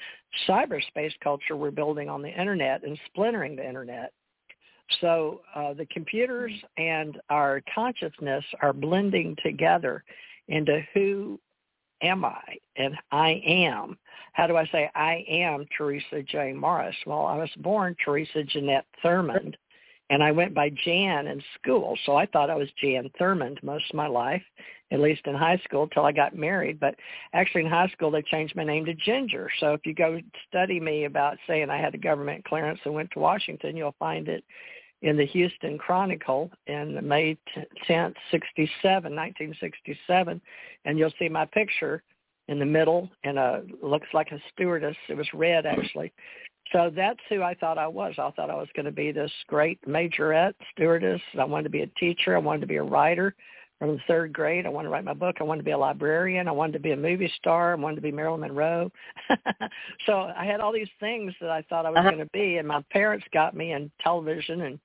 cyberspace culture we're building on the internet and splintering the internet. So uh, the computers and our consciousness are blending together into who am I and I am. How do I say I am Teresa J. Morris? Well, I was born Teresa Jeanette Thurmond, and I went by Jan in school, so I thought I was Jan Thurmond most of my life, at least in high school till I got married. But actually in high school they changed my name to Ginger. So if you go study me about saying I had a government clearance and went to Washington, you'll find it in the Houston Chronicle in May 10th, 67, 1967, and you'll see my picture in the middle and a looks like a stewardess. It was red actually. So that's who I thought I was. I thought I was going to be this great majorette stewardess. I wanted to be a teacher. I wanted to be a writer from the third grade. I wanted to write my book. I wanted to be a librarian. I wanted to be a movie star. I wanted to be Marilyn Monroe. so I had all these things that I thought I was uh-huh. going to be. And my parents got me in television and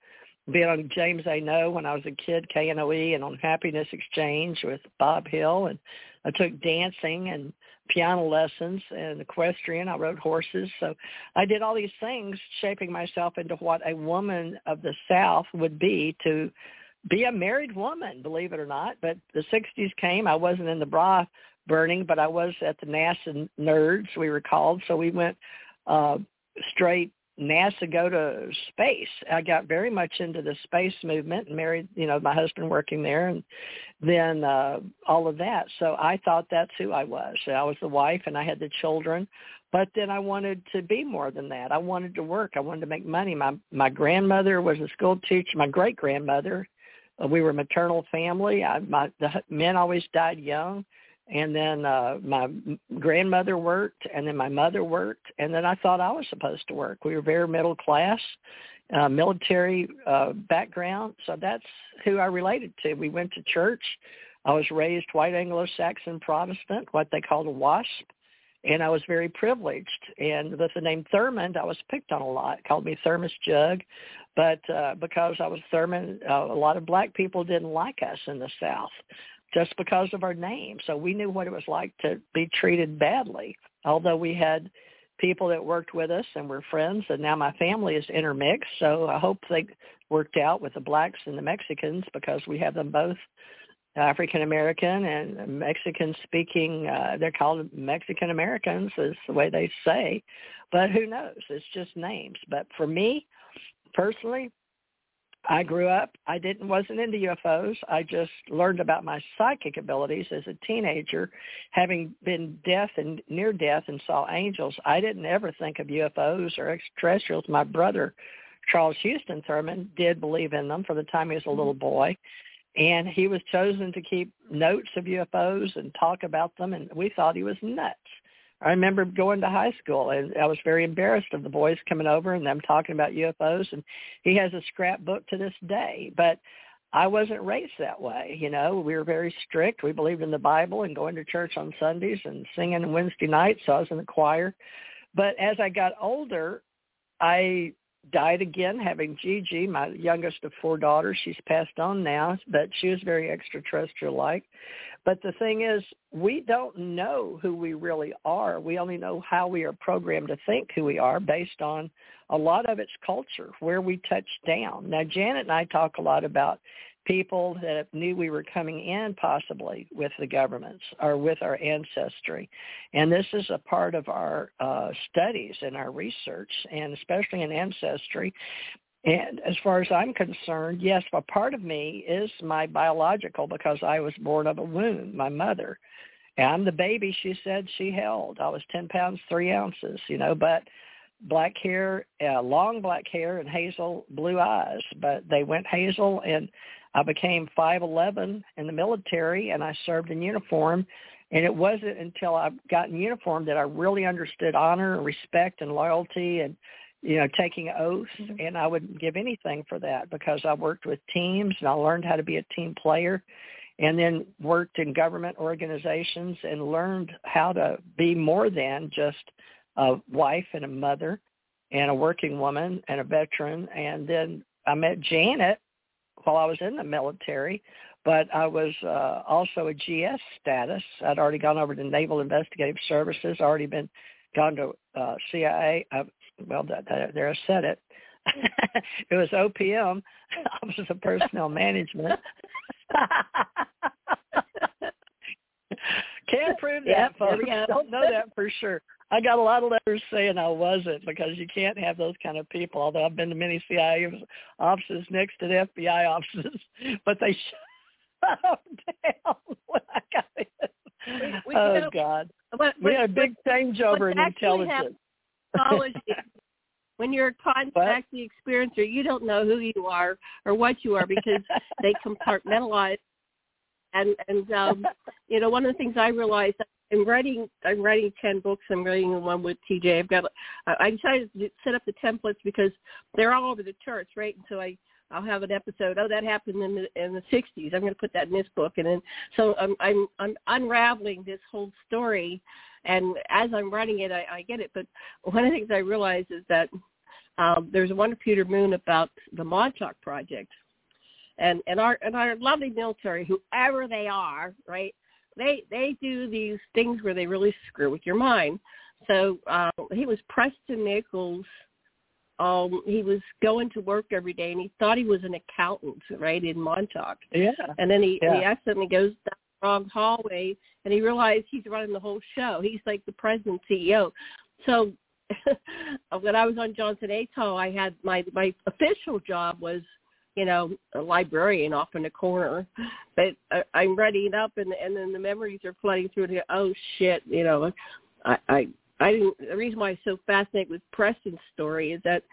being on James A. Noe when I was a kid, KNOE, and on Happiness Exchange with Bob Hill. And I took dancing and piano lessons and equestrian. I rode horses. So I did all these things, shaping myself into what a woman of the South would be to be a married woman, believe it or not. But the 60s came. I wasn't in the bra burning, but I was at the NASA Nerds, we were called. So we went uh, straight NASA go to space. I got very much into the space movement and married, you know, my husband working there and then uh all of that. So I thought that's who I was. I was the wife and I had the children. But then I wanted to be more than that. I wanted to work. I wanted to make money. My my grandmother was a school teacher. My great grandmother, we were a maternal family. I, my the men always died young and then uh my grandmother worked and then my mother worked and then I thought I was supposed to work. We were very middle class, uh military uh background, so that's who I related to. We went to church. I was raised white Anglo-Saxon Protestant, what they called a WASP, and I was very privileged. And with the name Thurmond, I was picked on a lot. Called me Thermos Jug, but uh, because I was Thurmond, uh, a lot of black people didn't like us in the South just because of our name. So we knew what it was like to be treated badly, although we had people that worked with us and were friends and now my family is intermixed so i hope they worked out with the blacks and the mexicans because we have them both african american and mexican speaking uh they're called mexican americans is the way they say but who knows it's just names but for me personally I grew up. I didn't wasn't into UFOs. I just learned about my psychic abilities as a teenager, having been deaf and near death and saw angels. I didn't ever think of UFOs or extraterrestrials. My brother, Charles Houston Thurmond did believe in them for the time he was a little boy, and he was chosen to keep notes of UFOs and talk about them. And we thought he was nuts. I remember going to high school and I was very embarrassed of the boys coming over and them talking about UFOs and he has a scrapbook to this day. But I wasn't raised that way, you know. We were very strict. We believed in the Bible and going to church on Sundays and singing Wednesday nights. So I was in the choir. But as I got older, I died again having Gigi, my youngest of four daughters. She's passed on now, but she was very extraterrestrial like. But the thing is, we don't know who we really are. We only know how we are programmed to think who we are based on a lot of its culture, where we touch down. Now, Janet and I talk a lot about people that knew we were coming in possibly with the governments or with our ancestry. And this is a part of our uh, studies and our research, and especially in ancestry. And as far as I'm concerned, yes, a part of me is my biological because I was born of a womb, my mother. And I'm the baby she said she held. I was 10 pounds, 3 ounces, you know, but black hair, uh, long black hair and hazel blue eyes. But they went hazel and I became 5'11 in the military and I served in uniform. And it wasn't until I got in uniform that I really understood honor and respect and loyalty and you know, taking oaths, mm-hmm. and I would give anything for that because I worked with teams and I learned how to be a team player and then worked in government organizations and learned how to be more than just a wife and a mother and a working woman and a veteran. And then I met Janet while I was in the military, but I was uh, also a GS status. I'd already gone over to Naval Investigative Services, already been gone to uh, CIA. I well, that, that, there I said it. it was OPM, Office of Personnel Management. Can't prove that, yep, folks. Don't know that for sure. I got a lot of letters saying I wasn't because you can't have those kind of people. Although I've been to many CIA offices next to the FBI offices, but they shut down when I got in. We, we, oh God, what, we had a big changeover in intelligence when you're contacting the experiencer, you don't know who you are or what you are because they compartmentalize. And and um, you know, one of the things I realized I'm writing I'm writing ten books. I'm writing one with TJ. I've got I decided to set up the templates because they're all over the charts, right? And so I I'll have an episode. Oh, that happened in the in the '60s. I'm going to put that in this book, and then so I'm I'm I'm unraveling this whole story, and as I'm writing it, I, I get it. But one of the things I realize is that um, there's one Peter Moon about the Montauk Project, and and our and our lovely military, whoever they are, right? They they do these things where they really screw with your mind. So uh, he was Preston Nichols um he was going to work every day and he thought he was an accountant right in montauk yeah and then he yeah. he accidentally goes down the wrong hallway and he realized he's running the whole show he's like the president ceo so when i was on johnston atoll i had my my official job was you know a librarian off in the corner but I, i'm reading up and and then the memories are flooding through and oh shit you know i i I didn't. The reason why I'm so fascinated with Preston's story is that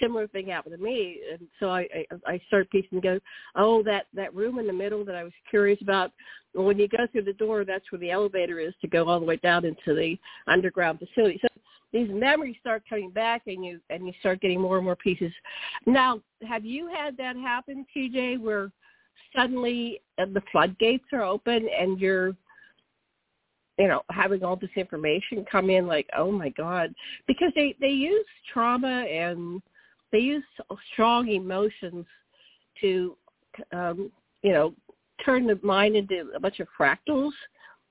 similar thing happened to me, and so I I, I started piecing together. Oh, that that room in the middle that I was curious about. When you go through the door, that's where the elevator is to go all the way down into the underground facility. So these memories start coming back, and you and you start getting more and more pieces. Now, have you had that happen, TJ, where suddenly uh, the floodgates are open and you're you know having all this information come in like oh my god because they they use trauma and they use strong emotions to um you know turn the mind into a bunch of fractals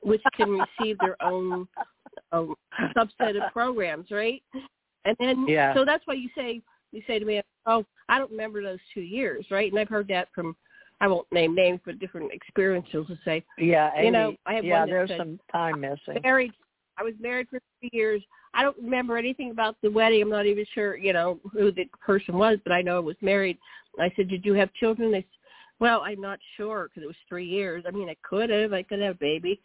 which can receive their own um, subset of programs right and then yeah. so that's why you say you say to me oh i don't remember those two years right and i've heard that from I won't name names, but different experiences to say, yeah, Amy, you know, I have yeah, one there's some time missing. Married, I was married for three years. I don't remember anything about the wedding. I'm not even sure, you know, who the person was, but I know I was married. I said, "Did you have children?" They said, "Well, I'm not sure because it was three years. I mean, I could have. I could have a baby.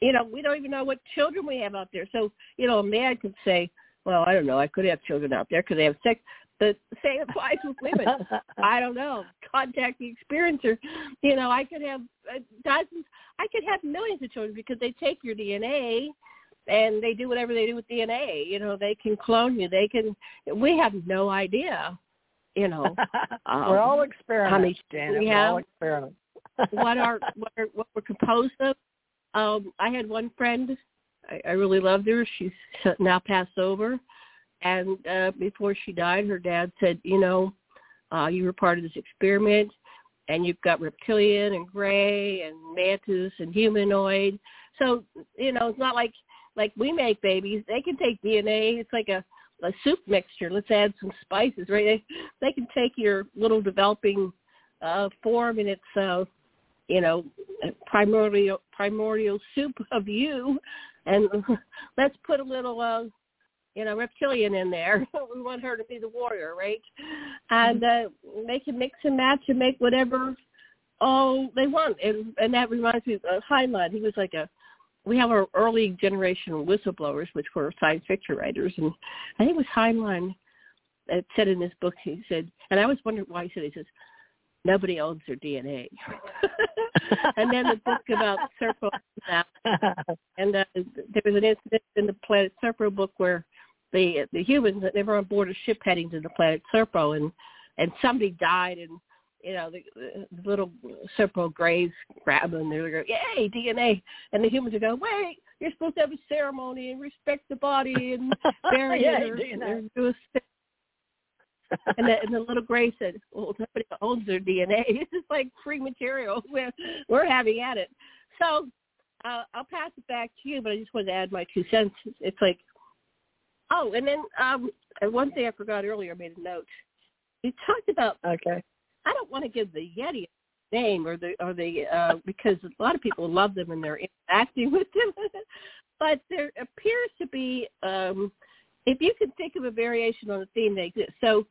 You know, we don't even know what children we have out there. So, you know, a man could say, well, I don't know. I could have children out there because they have sex. But the same applies with women. I don't know. Contact the experiencer. You know, I could have uh, dozens. I could have millions of children because they take your DNA and they do whatever they do with DNA. You know, they can clone you. They can. We have no idea. You know, um, we're all many We we're have, all experiments. what are what are what we're composed of? Um, I had one friend. I, I really loved her. She's now passed over and uh, before she died, her dad said, you know, uh, you were part of this experiment, and you've got reptilian and gray and mantis and humanoid. So you know, it's not like like we make babies. They can take DNA. It's like a a soup mixture. Let's add some spices, right? They they can take your little developing uh, form and it's uh, you know primordial primordial soup of you, and let's put a little uh, you know, reptilian in there. we want her to be the warrior, right? And uh, they can mix and match and make whatever all they want. And and that reminds me of uh, Heinlein. He was like a we have our early generation whistleblowers, which were science fiction writers, and I think it was Heinlein that said in this book. He said, and I was wondering why he said. He says, nobody owns their DNA. and then the book about Serpo, and uh, there was an incident in the Planet Serpo book where the the humans that they were on board a ship heading to the planet Serpo, and and somebody died, and you know the, the little Serpo Greys grab them, and they're like, "Yay, DNA!" And the humans are going, "Wait, you're supposed to have a ceremony and respect the body and bury yeah, it or, or do a." and, the, and the little Grey said, "Well, nobody owns their DNA. It's is like free material. We're we're having at it." So uh, I'll pass it back to you, but I just wanted to add my two cents. It's like Oh, and then um, and one thing I forgot earlier, I made a note. You talked about. Okay. I don't want to give the Yeti a name or the or the uh, because a lot of people love them and they're interacting with them, but there appears to be. Um, if you can think of a variation on the theme, they exist. So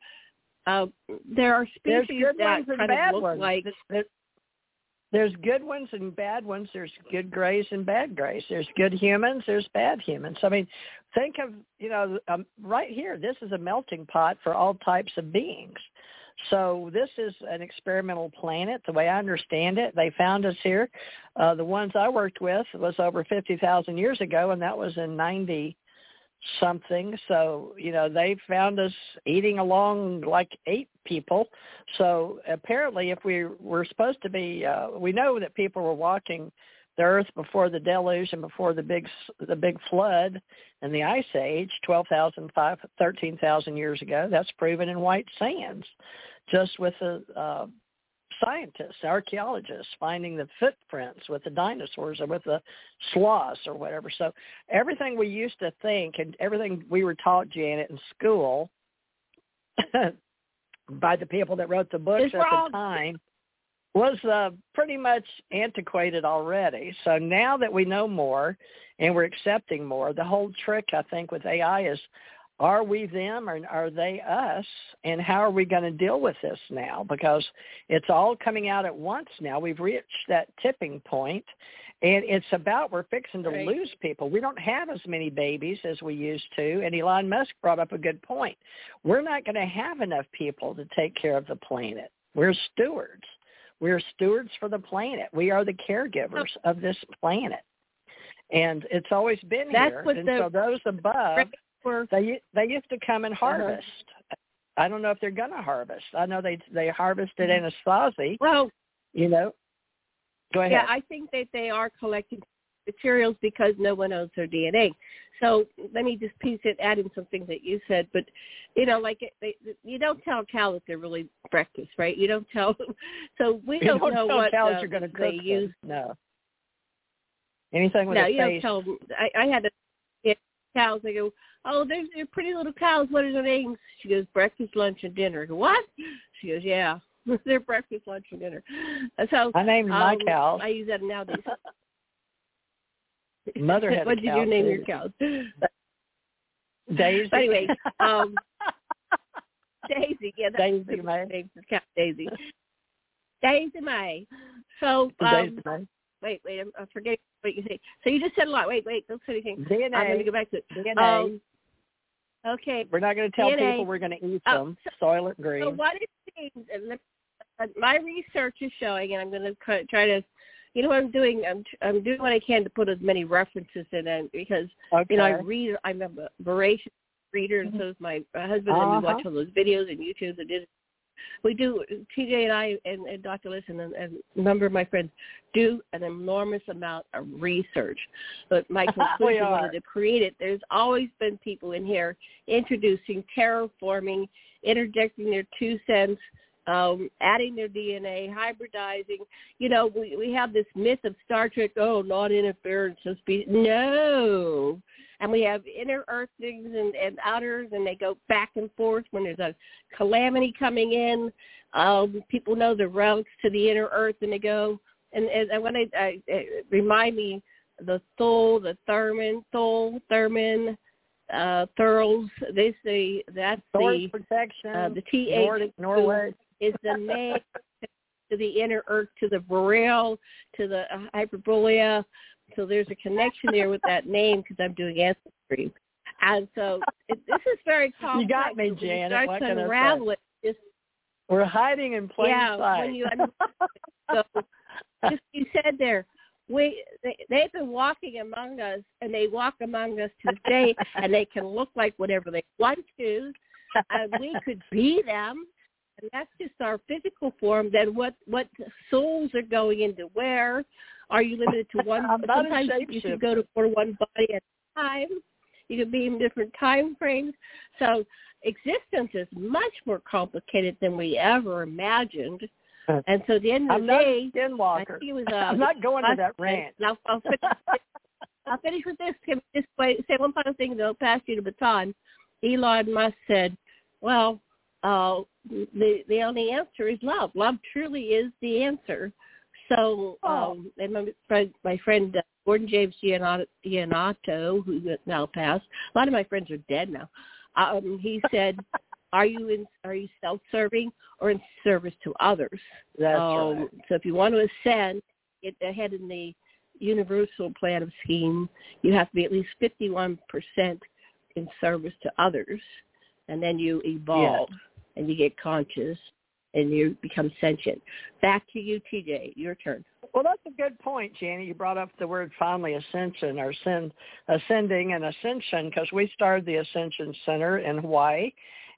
uh, there are species that kind of look ones. like. There's, there's good ones and bad ones. There's good grays and bad grays. There's good humans. There's bad humans. I mean, think of you know um, right here. This is a melting pot for all types of beings. So this is an experimental planet. The way I understand it, they found us here. Uh, the ones I worked with was over fifty thousand years ago, and that was in ninety something. So, you know, they found us eating along like eight people. So apparently if we were supposed to be, uh, we know that people were walking the earth before the deluge and before the big, the big flood and the ice age, 12,000, 13,000 years ago. That's proven in White Sands just with the, uh, scientists, archaeologists finding the footprints with the dinosaurs or with the sloths or whatever. So everything we used to think and everything we were taught, Janet, in school by the people that wrote the books at the time was uh, pretty much antiquated already. So now that we know more and we're accepting more, the whole trick I think with AI is are we them or are they us? And how are we going to deal with this now? Because it's all coming out at once now. We've reached that tipping point and it's about we're fixing to right. lose people. We don't have as many babies as we used to and elon musk brought up a good point. We're not going to have enough people to take care of the planet. We're stewards. We're stewards for the planet. We are the caregivers oh. of this planet. And it's always been That's here. and the, so those above were they they used to come and Uh-huh. harvest. I don't know if they're going to harvest. I know they they harvested Anasazi. well You know. Go ahead. yeah i think that they are collecting materials because no one owns their dna so let me just piece it add in something that you said but you know like they, you don't tell cow that they're really breakfast right you don't tell Them. so we don't, don't know what cows uh, you're going to cook they them. use No. Anything with no a you don't tell them i i had a yeah, cows i go oh they're they're pretty little cows what are their names she goes breakfast lunch and dinner go, what she goes yeah they're breakfast lunch and dinner so I named my um, cows. i use that nowadays Mother had what did cow, you name too. your cows Daisy. But anyway, um, Daisy, yeah, that's Daisy May. name for cat Daisy. Daisy May. So, Daisy um, May. wait, wait, I'm, I'm forgetting what you say. So you just said a lot. Wait, wait, don't say anything. DNA. I'm going to go back to it. DNA. Um, okay. we're not going to tell DNA. people we're going to eat Oh, them. Soylent Green. So what it seems, and uh, my research is showing, and I'm going to try to, you know what I'm doing? I'm I'm doing what I can to put as many references in it because okay. you know, I read. I'm a voracious reader, and so is my husband. And Uh-huh. we watch all those videos and YouTube and did. We do. TJ and I and, and Dr. Lessin and, and a number of my friends do an enormous amount of research. But my conclusion was to create it. There's always been people in here introducing, terraforming, interjecting their two cents. Um, adding their DNA, hybridizing. You know, we we have this myth of Star Trek. Oh, non-interference, just be no and we have inner earthlings and, and outers and they go back and forth when there's a calamity coming in um people know the routes to the inner earth and they go and and, and when I, I it remind me the Thul, the Thurman, Thul, Thurman, uh Thurls, they say that's Source the protection. uh, the T H Nordic, Norway. is the name to the inner earth, to the Boreal, to the uh, Hyperborea. So there's a connection there with that name because I'm doing ancestry. And so it, this is very complex. You got me, Janet. start What to can I say? unravel it, just We're hiding in plain yeah, sight. when you so just you said there, we they, they've been walking among us, and they walk among us to this day, and they can look like whatever they want to, and we could be them, and that's just our physical form. Then what what souls are going into where? Are you limited to one? I'm not sometimes you can go to for one body at a time. You can be in different time frames. So existence is much more complicated than we ever imagined. And so at the end of I'm the not day, a I skinwalker. it was uh, I'm not going to that rant. I'll, I'll, finish, I'll finish with this. Can Just wait, say one final thing, though. Pass you the baton. Elon Musk said, "Well, uh, the the only answer is love. Love truly is the answer." So, Oh. um, and my friend, my friend uh, Gordon James Giannato, who now passed. A lot of my friends are dead now. Um, he said, are you in are you self-serving or in service to others? That's um, right. So if you want to ascend, get ahead in the universal plan of scheme, you have to be at least 51% in service to others, and then you evolve yes. and you get conscious and you become sentient. Back to you, TJ. Your turn. Well, that's a good point, Janet. You brought up the word finally ascension or ascend, ascending and ascension because we started the Ascension Center in Hawaii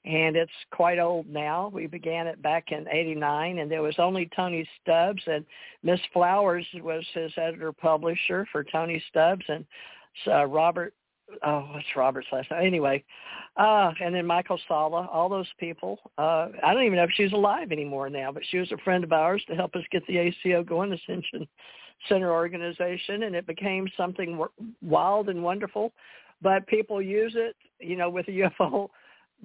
and it's quite old now. We began it back in 89 and there was only Tony Stubbs and Miss Flowers was his editor publisher for Tony Stubbs and uh, Robert oh, what's Robert's last name? Anyway, uh, and then Michael Salla, all those people. Uh, I don't even know if she's alive anymore now, but she was a friend of ours to help us get the ACO going, Ascension Center organization, and it became something wild and wonderful. But people use it, you know, with a UFO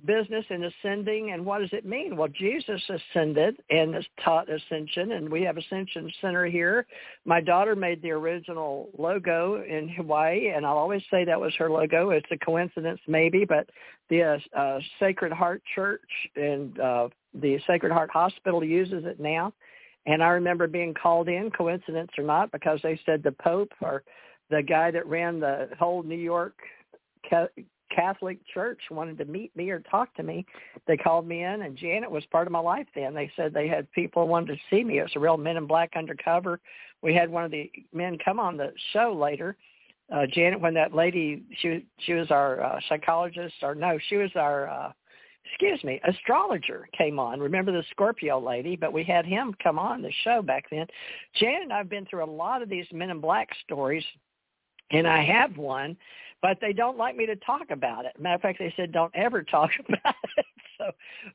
business and ascending and what does it mean? Well, Jesus ascended and has taught ascension and we have Ascension Center here. My daughter made the original logo in Hawaii and I'll always say that was her logo. It's a coincidence maybe, but the uh, uh, Sacred Heart Church and uh, the Sacred Heart Hospital uses it now. And I remember being called in, coincidence or not, because they said the Pope or the guy that ran the whole New York Catholic church wanted to meet me or talk to me. They called me in, and Janet was part of my life then. They said they had people wanted to see me. It was a real Men in Black undercover. We had one of the men come on the show later. Uh, Janet, when that lady, she she was our uh, psychologist, or no, she was our, uh, excuse me, astrologer came on. Remember the Scorpio lady? But we had him come on the show back then. Janet and I've been through a lot of these Men in Black stories, and I have one but they don't like me to talk about it. Matter of fact, they said don't ever talk about it. So,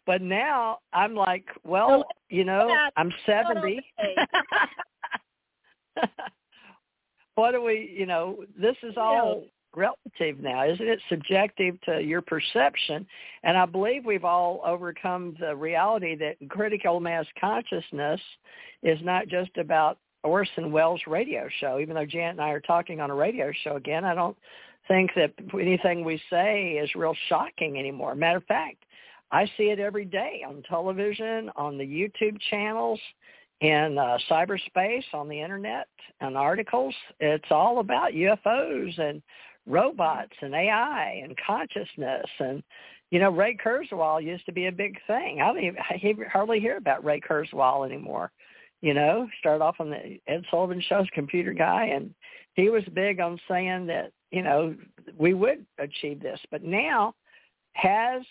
but now I'm like, well, you know, I'm 70. what do we, you know, this is all relative now, isn't it? Subjective to your perception. And I believe we've all overcome the reality that critical mass consciousness is not just about Orson Welles radio show, even though Janet and I are talking on a radio show again. I don't think that anything we say is real shocking anymore. Matter of fact, I see it every day on television, on the YouTube channels, in uh, cyberspace, on the internet, and articles. It's all about UFOs and robots and AI and consciousness. And, you know, Ray Kurzweil used to be a big thing. I don't even I hardly hear about Ray Kurzweil anymore. You know, started off on the Ed Sullivan Show's computer guy, and he was big on saying that you know, we would achieve this. But now has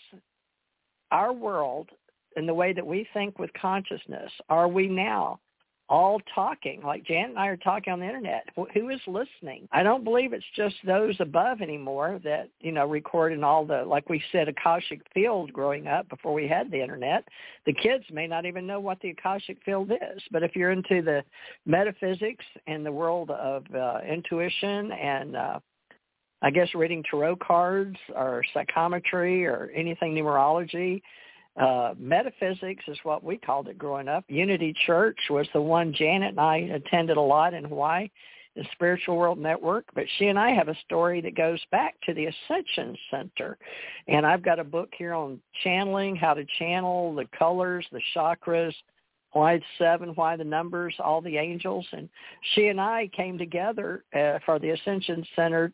our world and the way that we think with consciousness, are we now all talking like Jan and I are talking on the internet? Who is listening? I don't believe it's just those above anymore that, you know, record in all the, like we said, Akashic field growing up before we had the internet. The kids may not even know what the Akashic field is. But if you're into the metaphysics and the world of uh, intuition and uh, I guess reading tarot cards or psychometry or anything numerology. Uh, metaphysics is what we called it growing up. Unity Church was the one Janet and I attended a lot in Hawaii, the Spiritual World Network. But she and I have a story that goes back to the Ascension Center. And I've got a book here on channeling, how to channel the colors, the chakras, why it's seven, why the numbers, all the angels. And she and I came together uh, for the Ascension Center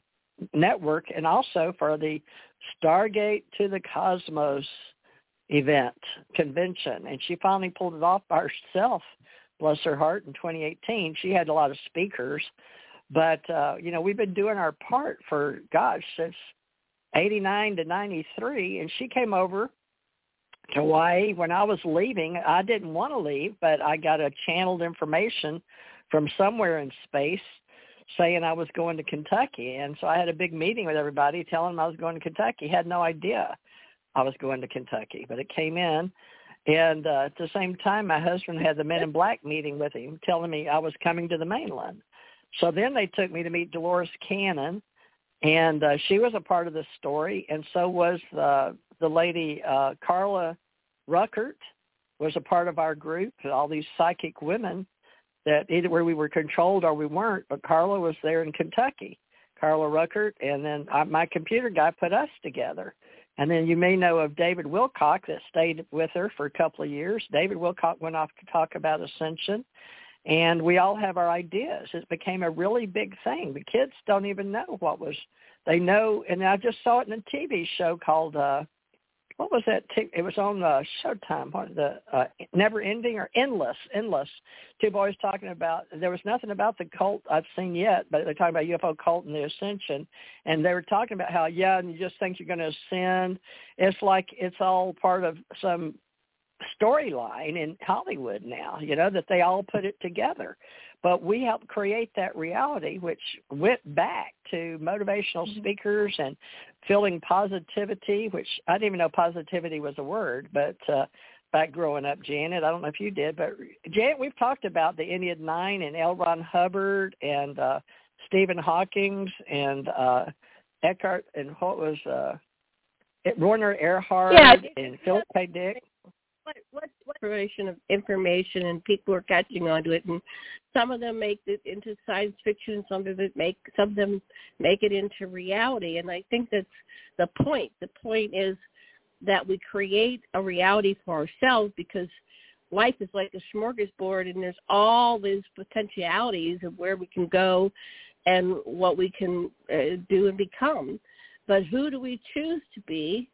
network and also for the Stargate to the Cosmos event convention. And she finally pulled it off by herself, bless her heart, in 2018. She had a lot of speakers. But, uh, you know, we've been doing our part for, gosh, since 89 to 93. And she came over to Hawaii when I was leaving. I didn't want to leave, but I got a channeled information from somewhere in space saying I was going to Kentucky. And so I had a big meeting with everybody telling them I was going to Kentucky. Had no idea I was going to Kentucky, but it came in. And uh, at the same time, my husband had the Men in Black meeting with him, telling me I was coming to the mainland. So then they took me to meet Dolores Cannon, and uh, she was a part of the story, and so was uh, the lady uh, Carla Rueckert was a part of our group. All these psychic women that either where we were controlled or we weren't. But Carla was there in Kentucky, Carla Rueckert, and then I, my computer guy put us together. And then you may know of David Wilcock that stayed with her for a couple of years. David Wilcock went off to talk about ascension. And we all have our ideas. It became a really big thing. The kids don't even know what was they know and I just saw it in a TV show called uh what was that? T- it was on uh, Showtime. What the uh, Never Ending or Endless? Endless. Two boys talking about. There was nothing about the cult I've seen yet, but they're talking about UFO cult and the ascension, and they were talking about how yeah, and you just think you're going to ascend. It's like it's all part of some storyline in Hollywood now. You know that they all put it together. But we helped create that reality, which went back to motivational mm-hmm. speakers and feeling positivity, which I didn't even know positivity was a word, but uh, back growing up, Janet, I don't know if you did, but Janet, we've talked about the Ennead Nine and L. Ron Hubbard and uh, Stephen Hawking's and uh, Eckhart and what was uh, Werner Erhard yeah, and Philip K. Dick what what what information of information and people are catching on to it and some of them make it into science fiction some of it make some of them make it into reality. And i think that's the point. The point is that we create a reality for ourselves because life is like a smorgasbord and there's all these potentialities of where we can go and what we can uh, do and become. But who do we choose to be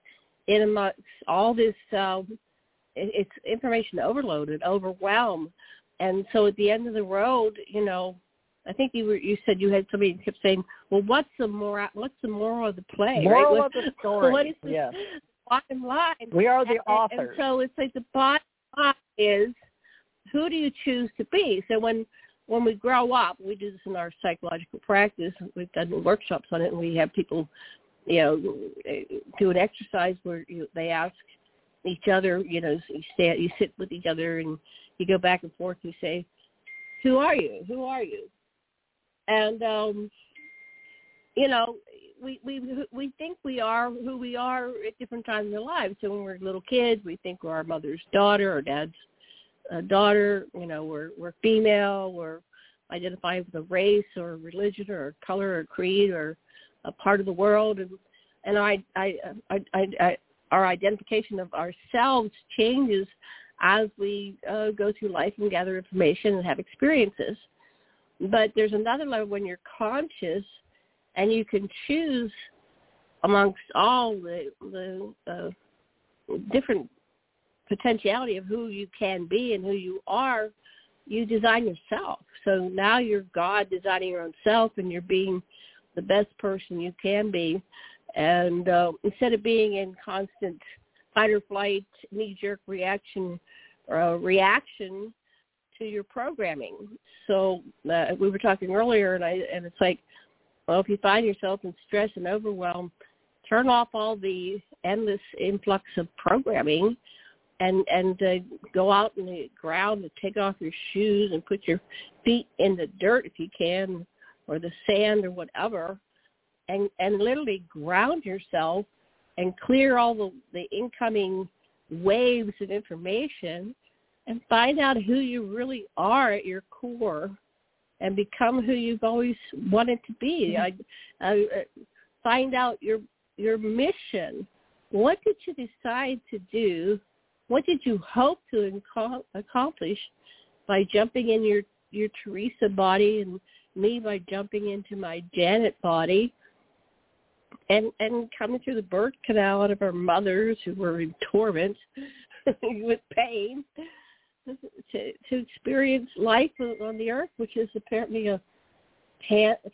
in amongst all this uh, it's information overloaded, overwhelmed, and so at the end of the road, you know, I think you were you said you had somebody kept saying, well, what's the moral? What's the moral of the play? Moral right? of the story. what is the yes. bottom line? We are the and, authors. And so it's like the bottom line is who do you choose to be? So when when we grow up, we do this in our psychological practice. We've done workshops on it, and we have people, you know, eh, do an exercise where you, they ask each other. You know, you stand, you sit with each other, and you go back and forth. You say, "Who are you? Who are you?" And um, you know, we we we think we are who we are at different times in our lives. So when we're little kids, we think we're our mother's daughter or dad's uh, daughter. You know, we're we're female. We're identifying with a race or religion or color or creed or a part of the world. And and I I I I, our identification of ourselves changes as we uh, go through life and gather information and have experiences. But there's another level when you're conscious and you can choose amongst all the, the uh, different potentiality of who you can be and who you are, you design yourself. So now you're God designing your own self and you're being the best person you can be and uh, instead of being in constant fight or flight, knee-jerk reaction, uh, reaction to your programming. So uh, we were talking earlier, and I and it's like, well, if you find yourself in stress and overwhelm, turn off all the endless influx of programming, and and uh, go out in the ground and take off your shoes and put your feet in the dirt if you can, or the sand or whatever, and and literally ground yourself and clear all the, the incoming waves of information and find out who you really are at your core and become who you've always wanted to be. Mm-hmm. I, I, uh, find out your your mission. What did you decide to do? What did you hope to accomplish by jumping in your your Teresa body and me by jumping into my Janet body? And and coming through the birth canal out of our mothers who were in torment with pain to to experience life on the earth, which is apparently a,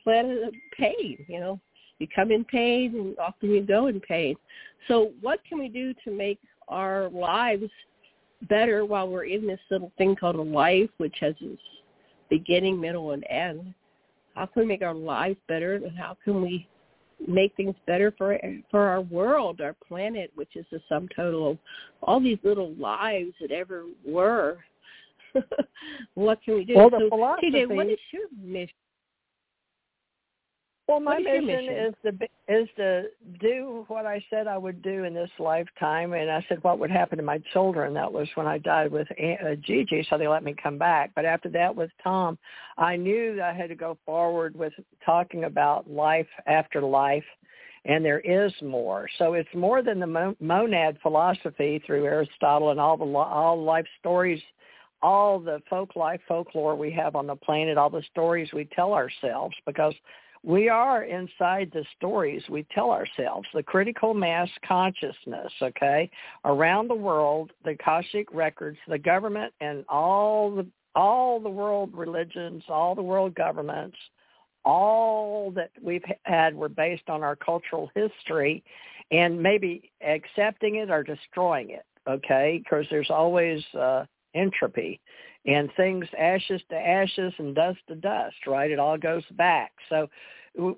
planet of pain. You know, you come in pain, and often you go in pain. So, what can we do to make our lives better while we're in this little thing called a life, which has its beginning, middle, and end? How can we make our lives better, and how can we make things better for for our world, our planet, which is the sum total of all these little lives that ever were. what can we do? Well, the so, philosophy, TJ, what is your mission? Well, my mission, is to is to do what I said I would do in this lifetime, and I said what would happen to my children. That was when I died with uh, Gigi, so they let me come back. But after that, with Tom, I knew that I had to go forward with talking about life after life, and there is more. So it's more than the monad philosophy through Aristotle and all the all life stories, all the folk life folklore we have on the planet, all the stories we tell ourselves, because we are inside the stories we tell ourselves, the critical mass consciousness, okay, around the world, the Akashic records, the government and all the all the world religions, all the world governments, all that we've had were based on our cultural history and maybe accepting it or destroying it, okay? Because there's always uh, entropy and things ashes to ashes and dust to dust, right? It all goes back. So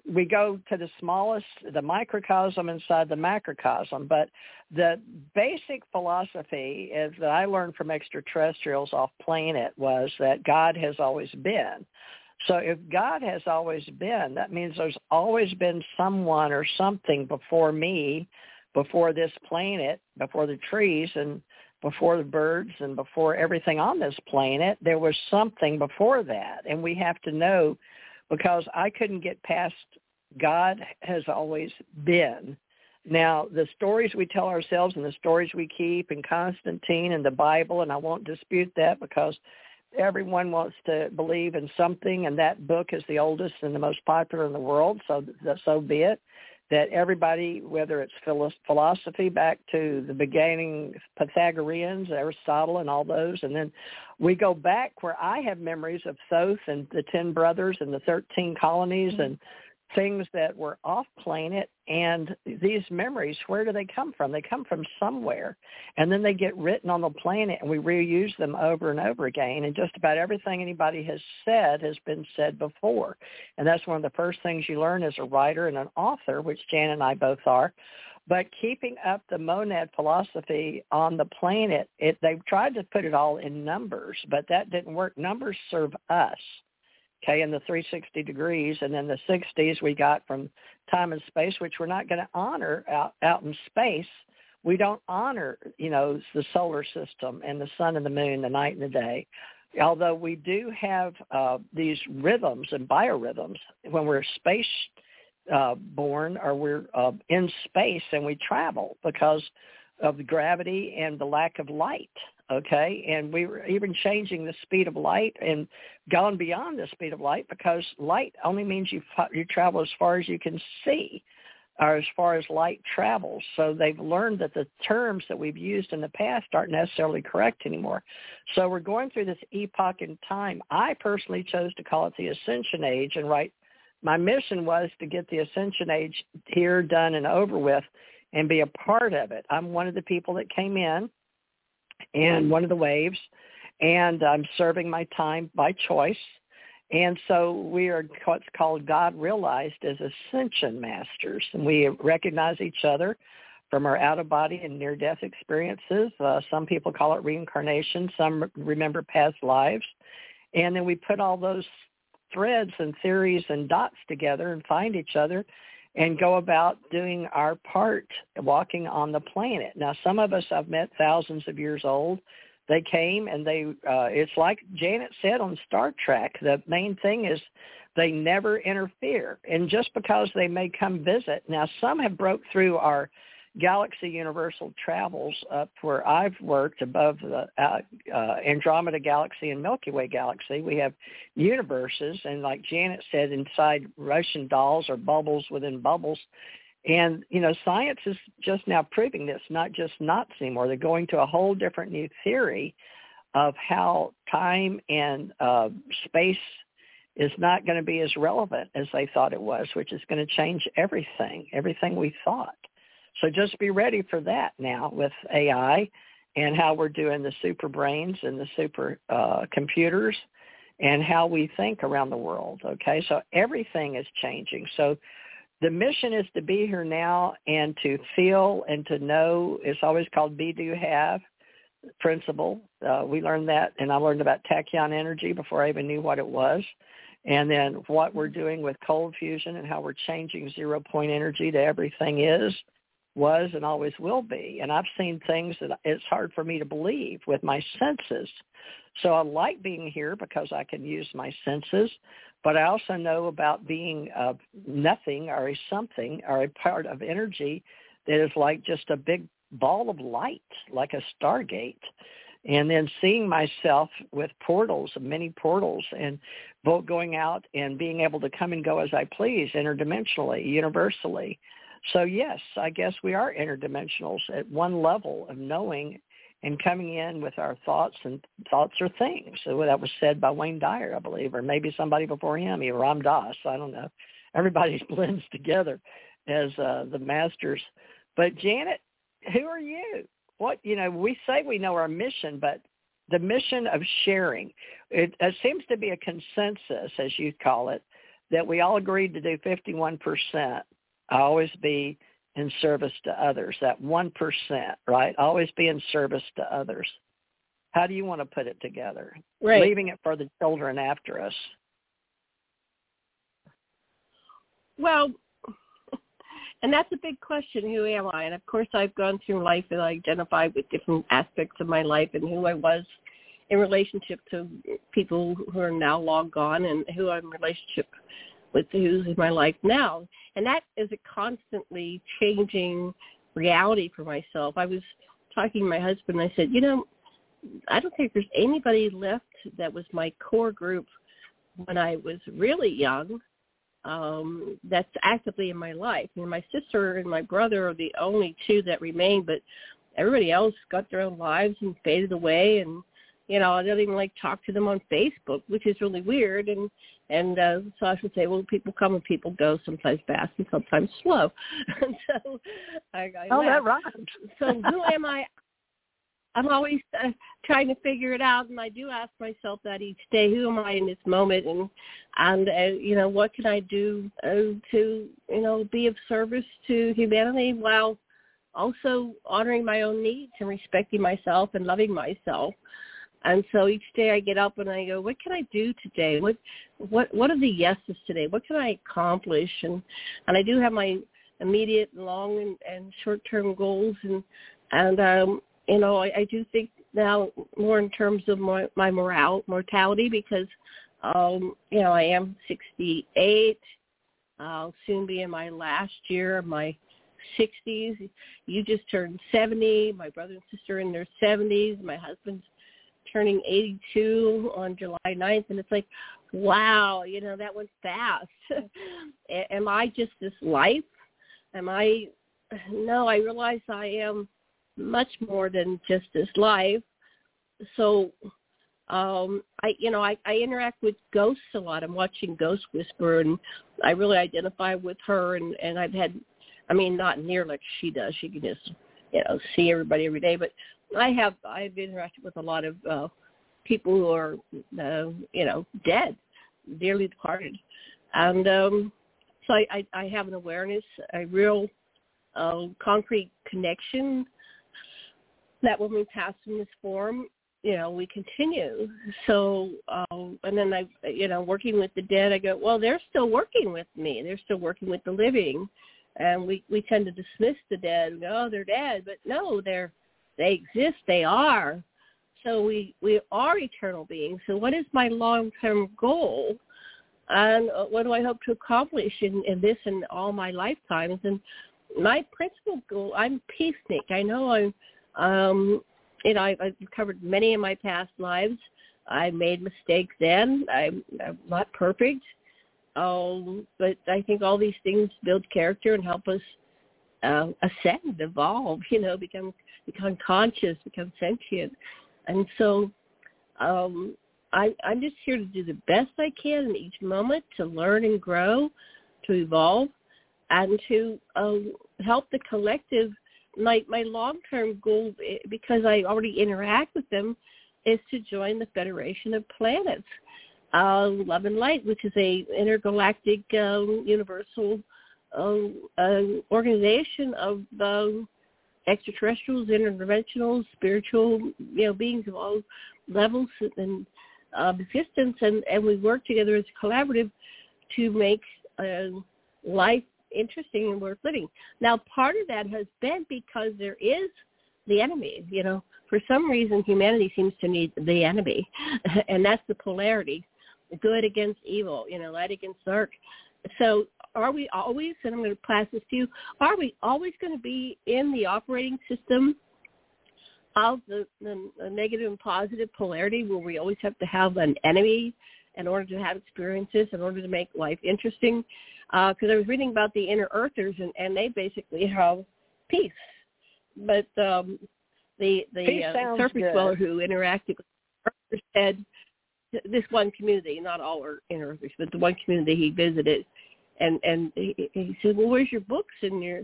we go to the smallest, the microcosm inside the macrocosm. But the basic philosophy is that I learned from extraterrestrials off planet was that God has always been. So if God has always been, that means there's always been someone or something before me, before this planet, before the trees and before the birds and before everything on this planet. There was something before that. And we have to know because I couldn't get past God has always been. Now, the stories we tell ourselves and the stories we keep and Constantine and the Bible, and I won't dispute that because everyone wants to believe in something, and that book is the oldest and the most popular in the world, so so be it. That everybody, whether it's philosophy back to the beginning Pythagoreans, Aristotle, and all those, and then we go back where I have memories of Thoth and the Ten Brothers and the Thirteen Colonies mm-hmm. and things that were off planet and these memories where do they come from? They come from somewhere. And then they get written on the planet and we reuse them over and over again. And just about everything anybody has said has been said before. And that's one of the first things you learn as a writer and an author which jan and i both are. But keeping up the monad philosophy on the planet it they've tried to put it all in numbers but that didn't work. Numbers serve us okay, in the 360 degrees, and then the 60s we got from time and space, which we're not going to honor out out in space. We don't honor, you know, the solar system and the sun and the moon, the night and the day. Although we do have uh, these rhythms and biorhythms when we're space uh, born or we're uh, in space and we travel because of the gravity and the lack of light okay? And we were even changing the speed of light and gone beyond the speed of light because light only means you you travel as far as you can see or as far as light travels. So they've learned that the terms that we've used in the past aren't necessarily correct anymore. So we're going through this epoch in time. I personally chose to call it the ascension age and write my mission was to get the ascension age here done and over with and be a part of it. I'm one of the people that came in and one of the waves, and I'm serving my time by choice. And so we are what's called God realized as ascension masters, and we recognize each other from our out-of-body and near-death experiences. Uh, some people call it reincarnation. Some remember past lives. And then we put all those threads and theories and dots together and find each other and go about doing our part walking on the planet. Now, some of us I've met thousands of years old. They came and they, uh, it's like Janet said on Star Trek, the main thing is they never interfere. And just because they may come visit, now some have broke through our Galaxy Universal travels up where I've worked above the uh, uh, Andromeda Galaxy and Milky Way Galaxy. We have universes, and like Janet said, inside Russian dolls or bubbles within bubbles. And, you know, science is just now proving this, not just not anymore. They're going to a whole different new theory of how time and uh, space is not going to be as relevant as they thought it was, which is going to change everything, everything we thought. So just be ready for that now with AI and how we're doing the super brains and the super uh, computers and how we think around the world. Okay, so everything is changing. So the mission is to be here now and to feel and to know. It's always called be, do, have principle. Uh, we learned that, and I learned about tachyon energy before I even knew what it was. And then what we're doing with cold fusion and how we're changing zero point energy to everything is was and always will be. And I've seen things that it's hard for me to believe with my senses. So I like being here because I can use my senses, but I also know about being a nothing or a something or a part of energy that is like just a big ball of light, like a stargate. And then seeing myself with portals, many portals, and both going out and being able to come and go as I please, interdimensionally, universally. So yes, I guess we are interdimensionals at one level of knowing and coming in with our thoughts and thoughts are things. So that was said by Wayne Dyer, I believe, or maybe somebody before him, either Ram Dass. I don't know. Everybody blends together as uh, the masters. But Janet, who are you? What you know? We say we know our mission, but the mission of sharing. It, it seems to be a consensus, as you call it, that we all agreed to do 51%. Always be in service to others, that 1%, right? Always be in service to others. How do you want to put it together? Right. Leaving it for the children after us. Well, and that's a big question. Who am I? And of course, I've gone through life and identified with different aspects of my life and who I was in relationship to people who are now long gone and who I'm in relationship with who's in my life now. And that is a constantly changing reality for myself. I was talking to my husband and I said, you know, I don't think there's anybody left that was my core group when I was really young um that's actively in my life. And my sister and my brother are the only two that remain, but everybody else got their own lives and faded away and you know, I don't even like talk to them on Facebook, which is really weird. And and uh, so I should say, well, people come and people go, sometimes fast and sometimes slow. and so I, I oh, laugh. that rhymes. so who am I? I'm always uh, trying to figure it out, and I do ask myself that each day: Who am I in this moment, and and uh, you know, what can I do uh, to you know be of service to humanity while also honoring my own needs and respecting myself and loving myself. And so each day I get up and I go, what can I do today? What what what are the yeses today? What can I accomplish? And and I do have my immediate, long and, and short term goals and and um you know, I, I do think now more in terms of my, my morale mortality because um, you know, I am sixty eight. I'll soon be in my last year of my 60s. You just turned 70. My brother and sister in their 70s. My husband's turning 82 on July 9th, and it's like, wow, you know, that went fast. am I just this life? Am I? No, I realize I am much more than just this life. So, um, I, you know, I, I interact with ghosts a lot. I'm watching Ghost Whisperer, and I really identify with her. And and I've had, I mean, not near like she does. She can just, you know, see everybody every day, but I have I've interacted with a lot of uh, people who are uh, you know dead, dearly departed, and um, so I, I, I have an awareness, a real uh, concrete connection that when we pass in this form, you know, we continue. So, um, and then I, you know, working with the dead, I go, well, they're still working with me. They're still working with the living, and we we tend to dismiss the dead. Oh, they're dead, but no, they're they exist. They are. So we we are eternal beings. So what is my long term goal? And what do I hope to accomplish in, in this and all my lifetimes? And my principal goal, I'm peacenik. I know I'm, um, you know, I've, I've covered many of my past lives. I made mistakes then. I'm, I'm not perfect. Um, but I think all these things build character and help us uh, ascend, evolve, you know, become become conscious, become sentient. And so um, I, I'm just here to do the best I can in each moment to learn and grow, to evolve, and to uh, help the collective. My my long term goal, eh, because I already interact with them, is to join the Federation of Planets, uh, Love and Light, which is a intergalactic um, universal uh, uh, organization of um, extraterrestrials, interdimensional, spiritual, you know, beings of all levels and uh, existence, and, and we work together as a collaborative to make uh, life interesting and worth living. Now, part of that has been because there is the enemy. You know, for some reason, humanity seems to need the enemy, and that's the polarity: good against evil. You know, light against dark. So, are we always? And I'm going to pass this to you. Are we always going to be in the operating system of the, the, the negative and positive polarity, where we always have to have an enemy in order to have experiences, in order to make life interesting? Because uh, I was reading about the inner earthers, and, and they basically have peace but um, the the uh, surface good. dweller who interacted with earthers said this one community, not all are in Earthers, but the one community he visited, and and he, he said, well, where's your books and your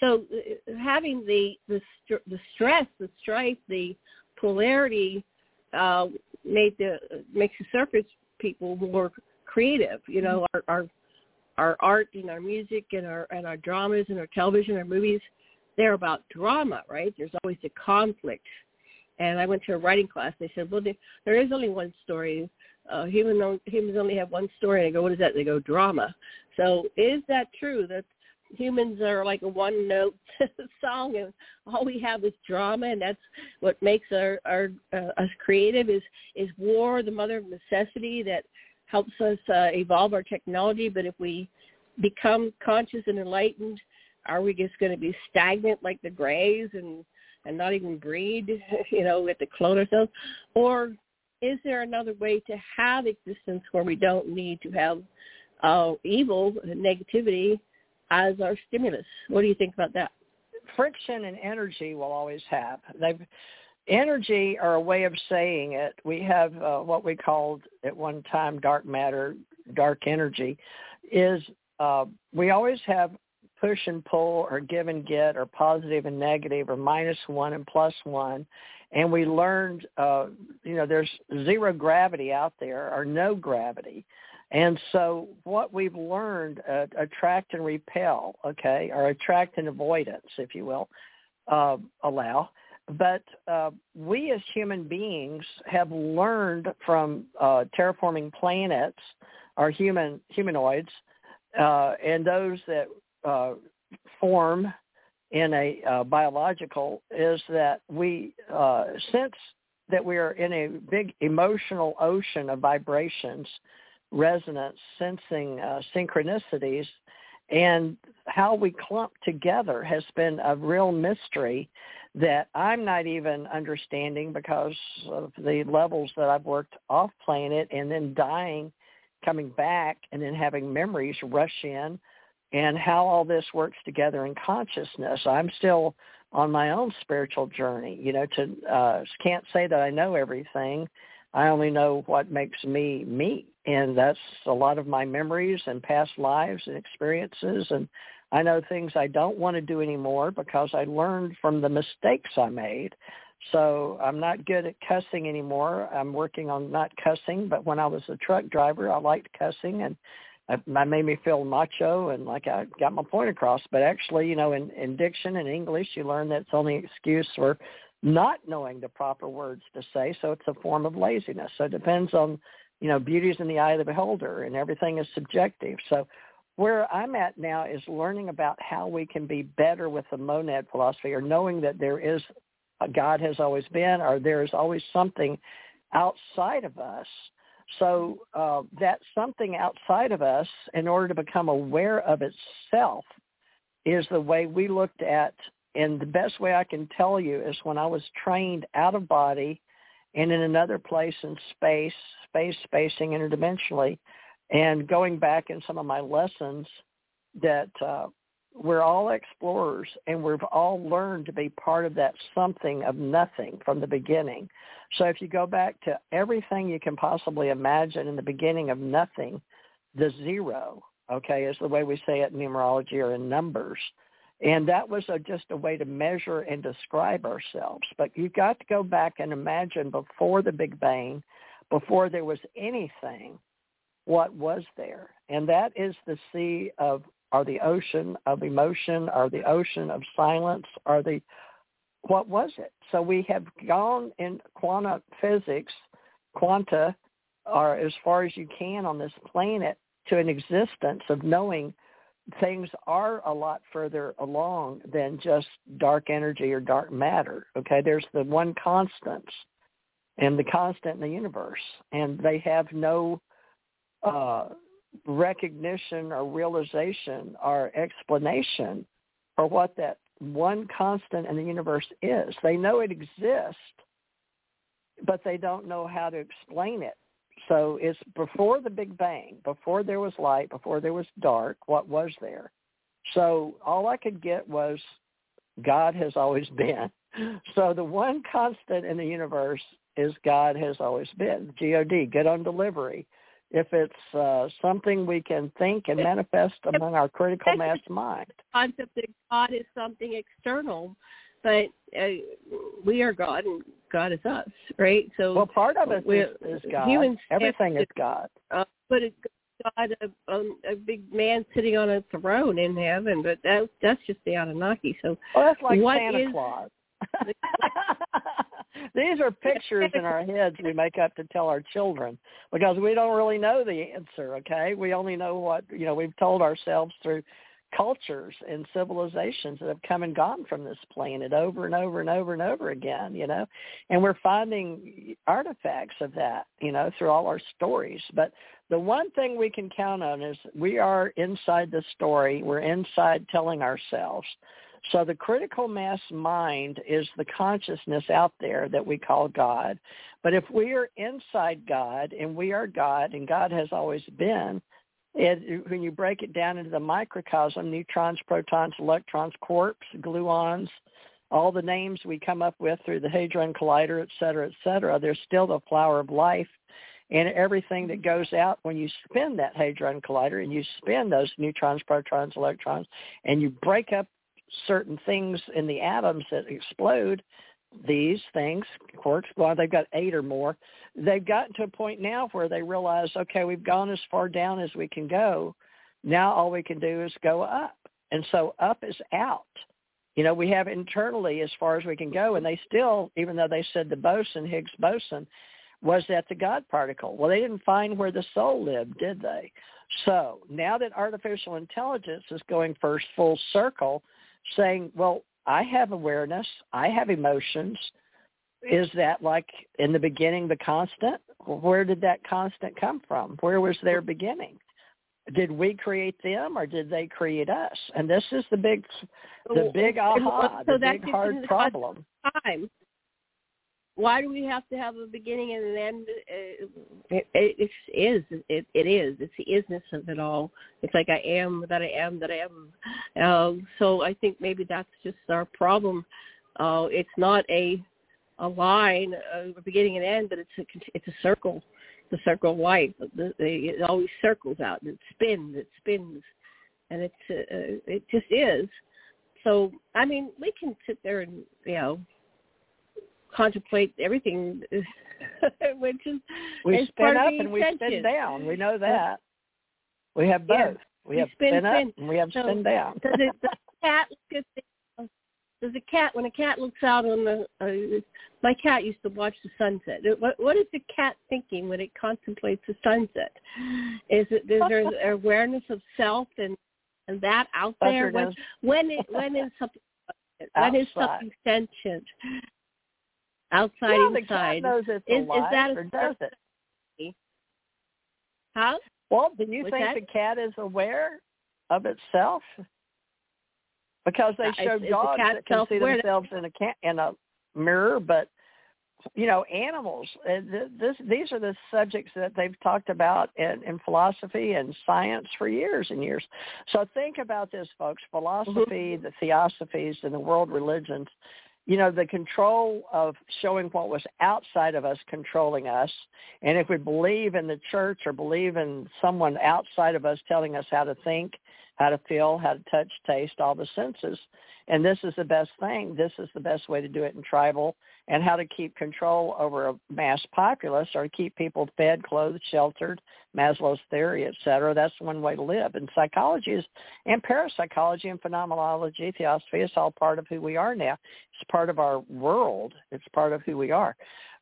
so uh, having the the the stress, the strife, the polarity uh, made the makes the surface people more creative. You know, our our our art and our music and our and our dramas and our television, our movies they're about drama, right? There's always a conflict. And I went to a writing class. They said, well, there is only one story. Uh, human, humans only have one story. And I go, what is that? They go, drama. So is that true that humans are like a one-note song and all we have is drama and that's what makes our, our uh, us creative is is war the mother of necessity that helps us uh, evolve our technology. But if we become conscious and enlightened are we just going to be stagnant like the Greys and and not even breed, you know, with the clone ourselves, or is there another way to have existence where we don't need to have uh, evil, negativity as our stimulus? What do you think about that? Friction and energy will always have. They've energy are a way of saying it. We have uh, what we called at one time dark matter, dark energy, is uh, we always have push and pull or give and get or positive and negative or minus one and plus one. And we learned, uh, you know, there's zero gravity out there or no gravity. And so what we've learned, uh, attract and repel, okay, or attract and avoidance, if you will, uh, allow. But uh, we as human beings have learned from uh, terraforming planets, our human humanoids, uh, and those that uh, form in a biological is that we sense that we are in a big emotional ocean of vibrations, resonance, sensing uh, synchronicities, and how we clump together has been a real mystery that I'm not even understanding because of the levels that I've worked off planet and then dying, coming back, and then having memories rush in and how all this works together in consciousness. I'm still on my own spiritual journey, you know, to uh can't say that I know everything. I only know what makes me me. And that's a lot of my memories and past lives and experiences and I know things I don't want to do anymore because I learned from the mistakes I made. So I'm not good at cussing anymore. I'm working on not cussing, but when I was a truck driver, I liked cussing and that made me feel macho and like I got my point across. But actually, you know, in, in diction and English, you learn that's only excuse for not knowing the proper words to say. So it's a form of laziness. So it depends on, you know, beauty's in the eye of the beholder and everything is subjective. So where I'm at now is learning about how we can be better with the monad philosophy or knowing that there is a God has always been or there is always something outside of us so uh, that something outside of us, in order to become aware of itself, is the way we looked at. And the best way I can tell you is when I was trained out of body and in another place in space, space spacing interdimensionally, and going back in some of my lessons that uh, we're all explorers and we've all learned to be part of that something of nothing from the beginning. So if you go back to everything you can possibly imagine in the beginning of nothing, the zero, okay, is the way we say it in numerology or in numbers. And that was a, just a way to measure and describe ourselves. But you've got to go back and imagine before the Big Bang, before there was anything, what was there. And that is the sea of or the ocean of emotion or the ocean of silence or the what was it? So we have gone in quantum physics, quanta, or as far as you can on this planet to an existence of knowing things are a lot further along than just dark energy or dark matter. Okay, there's the one constant and the constant in the universe, and they have no uh, recognition or realization or explanation for what that one constant in the universe is. They know it exists, but they don't know how to explain it. So it's before the Big Bang, before there was light, before there was dark, what was there? So all I could get was God has always been. So the one constant in the universe is God has always been. G-O-D, get on delivery. If it's uh, something we can think and manifest among our critical mass mind. Concept that God is something external, but uh, we are God and God is us, right? So well, part of it is, is God. Humans Everything is God. Uh, but it, God, a, um, a big man sitting on a throne in heaven, but that that's just the Anunnaki. So well, that's like Santa is, Claus. These are pictures in our heads we make up to tell our children because we don't really know the answer, okay? We only know what, you know, we've told ourselves through cultures and civilizations that have come and gone from this planet over and over and over and over again, you know. And we're finding artifacts of that, you know, through all our stories. But the one thing we can count on is we are inside the story. We're inside telling ourselves. So the critical mass mind is the consciousness out there that we call God. But if we are inside God and we are God and God has always been, it, when you break it down into the microcosm, neutrons, protons, electrons, quarks, gluons, all the names we come up with through the Hadron Collider, et cetera, et cetera, there's still the flower of life. And everything that goes out when you spin that Hadron Collider and you spin those neutrons, protons, electrons, and you break up certain things in the atoms that explode, these things, quarks, well, they've got eight or more. They've gotten to a point now where they realize, okay, we've gone as far down as we can go. Now all we can do is go up. And so up is out. You know, we have internally as far as we can go, and they still, even though they said the boson, Higgs boson, was that the God particle. Well, they didn't find where the soul lived, did they? So now that artificial intelligence is going first full circle, saying, well, I have awareness. I have emotions. Is that like in the beginning the constant? Where did that constant come from? Where was their beginning? Did we create them or did they create us? And this is the big, the big aha, so the big hard problem. Time why do we have to have a beginning and an end? It, it, it is. It, it is. It's the isness of it all. It's like I am that I am that I am. Uh, so I think maybe that's just our problem. Uh, it's not a a line, a beginning and end, but it's a it's a circle, the circle of life. It always circles out and it spins. It spins, and it's uh, it just is. So I mean, we can sit there and you know contemplate everything, which is we is spin up and we spin down. We know that. We have both. Yeah. We have spin, spin, spin. up and we have so spin down. does, it, does a cat look at the, does a cat when a cat looks out on the uh, my cat used to watch the sunset what what is the cat thinking when it contemplates the sunset is it is there awareness of self and and that out there when when it when is something when is something sentient outside well, inside. Knows it's is, is that or does it? How? Well, do you What's think that? the cat is aware of itself? Because they Uh, show is- is the dogs that can see themselves in a cat in a mirror, but you know, animals. uh, th- This these are the subjects that they've talked about in, in philosophy and science for years and years. So think about this, folks. Philosophy, Mm-hmm. the theosophies, and the world religions you know, the control of showing what was outside of us controlling us. And if we believe in the church or believe in someone outside of us telling us how to think, how to feel, how to touch, taste, all the senses, and this is the best thing. This is the best way to do it in tribal and how to keep control over a mass populace or to keep people fed, clothed, sheltered, Maslow's theory, et cetera. That's one way to live. And psychology is, and parapsychology and phenomenology, theosophy, is all part of who we are now. It's part of our world. It's part of who we are.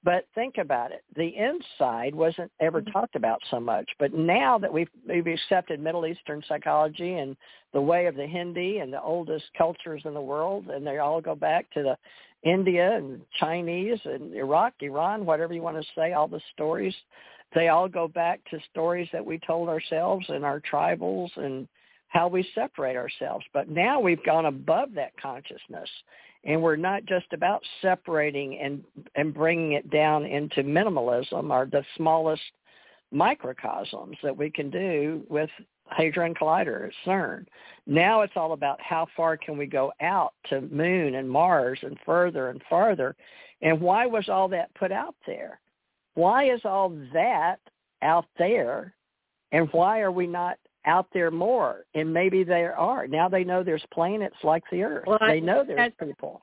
But think about it. The inside wasn't ever mm-hmm. talked about so much. But now that we've, we've accepted Middle Eastern psychology and the way of the Hindi and the oldest cultures in the world, and they all go back to the India and Chinese and Iraq, Iran, whatever you want to say, all the stories, they all go back to stories that we told ourselves and our tribals and how we separate ourselves. But now we've gone above that consciousness and we're not just about separating and and bringing it down into minimalism or the smallest microcosms that we can do with Hadron Collider at CERN. Now it's all about how far can we go out to Moon and Mars and further and farther. And why was all that put out there? Why is all that out there? And why are we not out there more, and maybe there are. Now they know there's planets like the Earth. Well, they know there's people.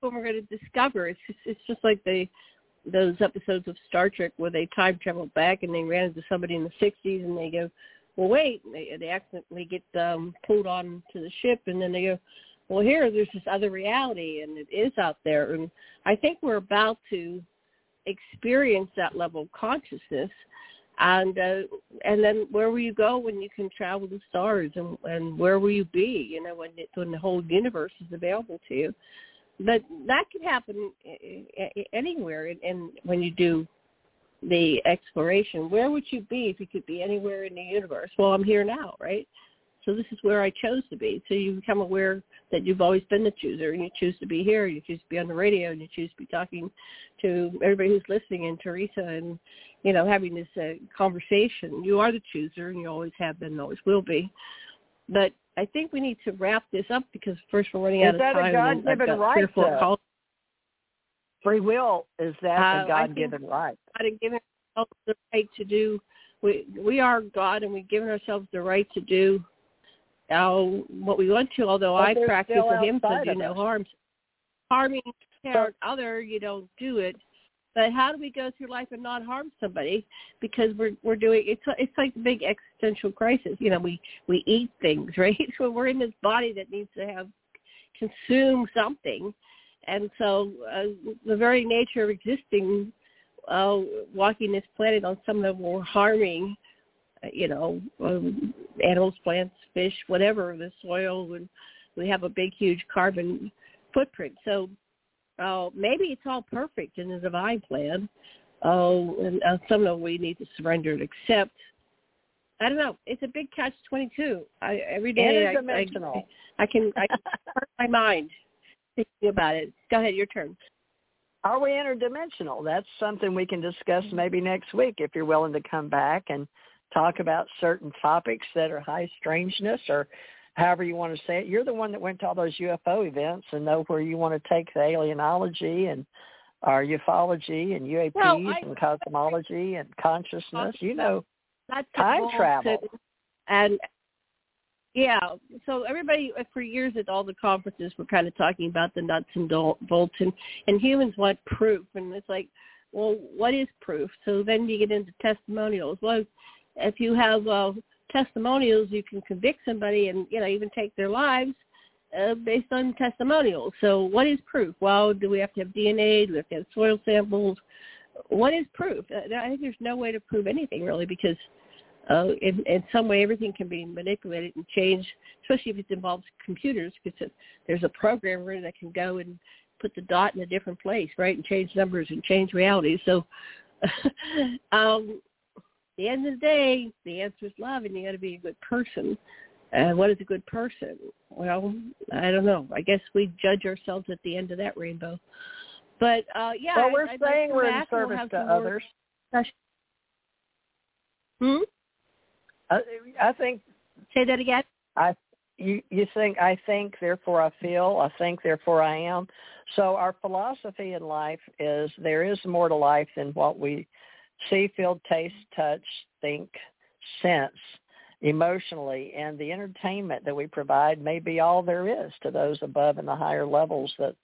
what we're going to discover. It's just, it's just like they those episodes of Star Trek where they time travel back and they ran into somebody in the '60s and they go, "Well, wait!" They, they accidentally get um, pulled on to the ship and then they go, "Well, here there's this other reality and it is out there." And I think we're about to experience that level of consciousness and uh, and then where will you go when you can travel the stars and and where will you be you know when it, when the whole universe is available to you but that can happen eh, eh, eh, anywhere and, and when you do the exploration where would you be if you could be anywhere in the universe well i'm here now right so this is where i chose to be so you become aware that you've always been the chooser and you choose to be here you choose to be on the radio and you choose to be talking to everybody who's listening and teresa and you know, having this uh, conversation. You are the chooser, and you always have been, and always will be. But I think we need to wrap this up because first we're running is out of time. Is that a God-given right? Free will is that uh, a God-given right? God-given the right to do. We we are God, and we've given ourselves the right to do uh, what we want to. Although but I practice a hymn to do no harm. Harming so, other, you don't do it. But how do we go through life and not harm somebody? Because we're we're doing it's it's like a big existential crisis. You know, we we eat things, right? So we're in this body that needs to have consume something, and so uh, the very nature of existing, uh, walking this planet on some level, we're harming, uh, you know, um, animals, plants, fish, whatever, the soil, and we have a big, huge carbon footprint. So Oh, maybe it's all perfect in the divine plan. Oh, and uh, some of we need to surrender and accept. I don't know. It's a big catch twenty two. I every day I, I, I can I can my mind thinking about it. Go ahead, your turn. Are we interdimensional? That's something we can discuss maybe next week if you're willing to come back and talk about certain topics that are high strangeness or however you want to say it. You're the one that went to all those UFO events and know where you want to take the alienology and our ufology and UAPs well, I, and cosmology and consciousness. You know, that's time travel. and yeah, so everybody for years at all the conferences were kind of talking about the nuts and bolts, and, and humans want proof, and it's like, well, what is proof? So then you get into testimonials. Well, if you have uh, testimonials, you can convict somebody and you know even take their lives uh, based on testimonials. So what is proof? Well, do we have to have DNA? Do we have to have soil samples? What is proof? Uh, I think there's no way to prove anything really because uh, in, in some way everything can be manipulated and changed, especially if it involves computers because there's a programmer that can go and put the dot in a different place, right, and change numbers and change reality. So um, the end of the day, the answer is love, and you got to be a good person. Uh, what is a good person? Well, I don't know. I guess we judge ourselves at the end of that rainbow. But uh yeah, well, we're I'd saying we're in service we'll to others. Hmm. I, I think. Say that again. I you you think I think therefore I feel I think therefore I am. So our philosophy in life is there is more to life than what we see, feel, taste, touch, think, sense emotionally. And the entertainment that we provide may be all there is to those above in the higher levels that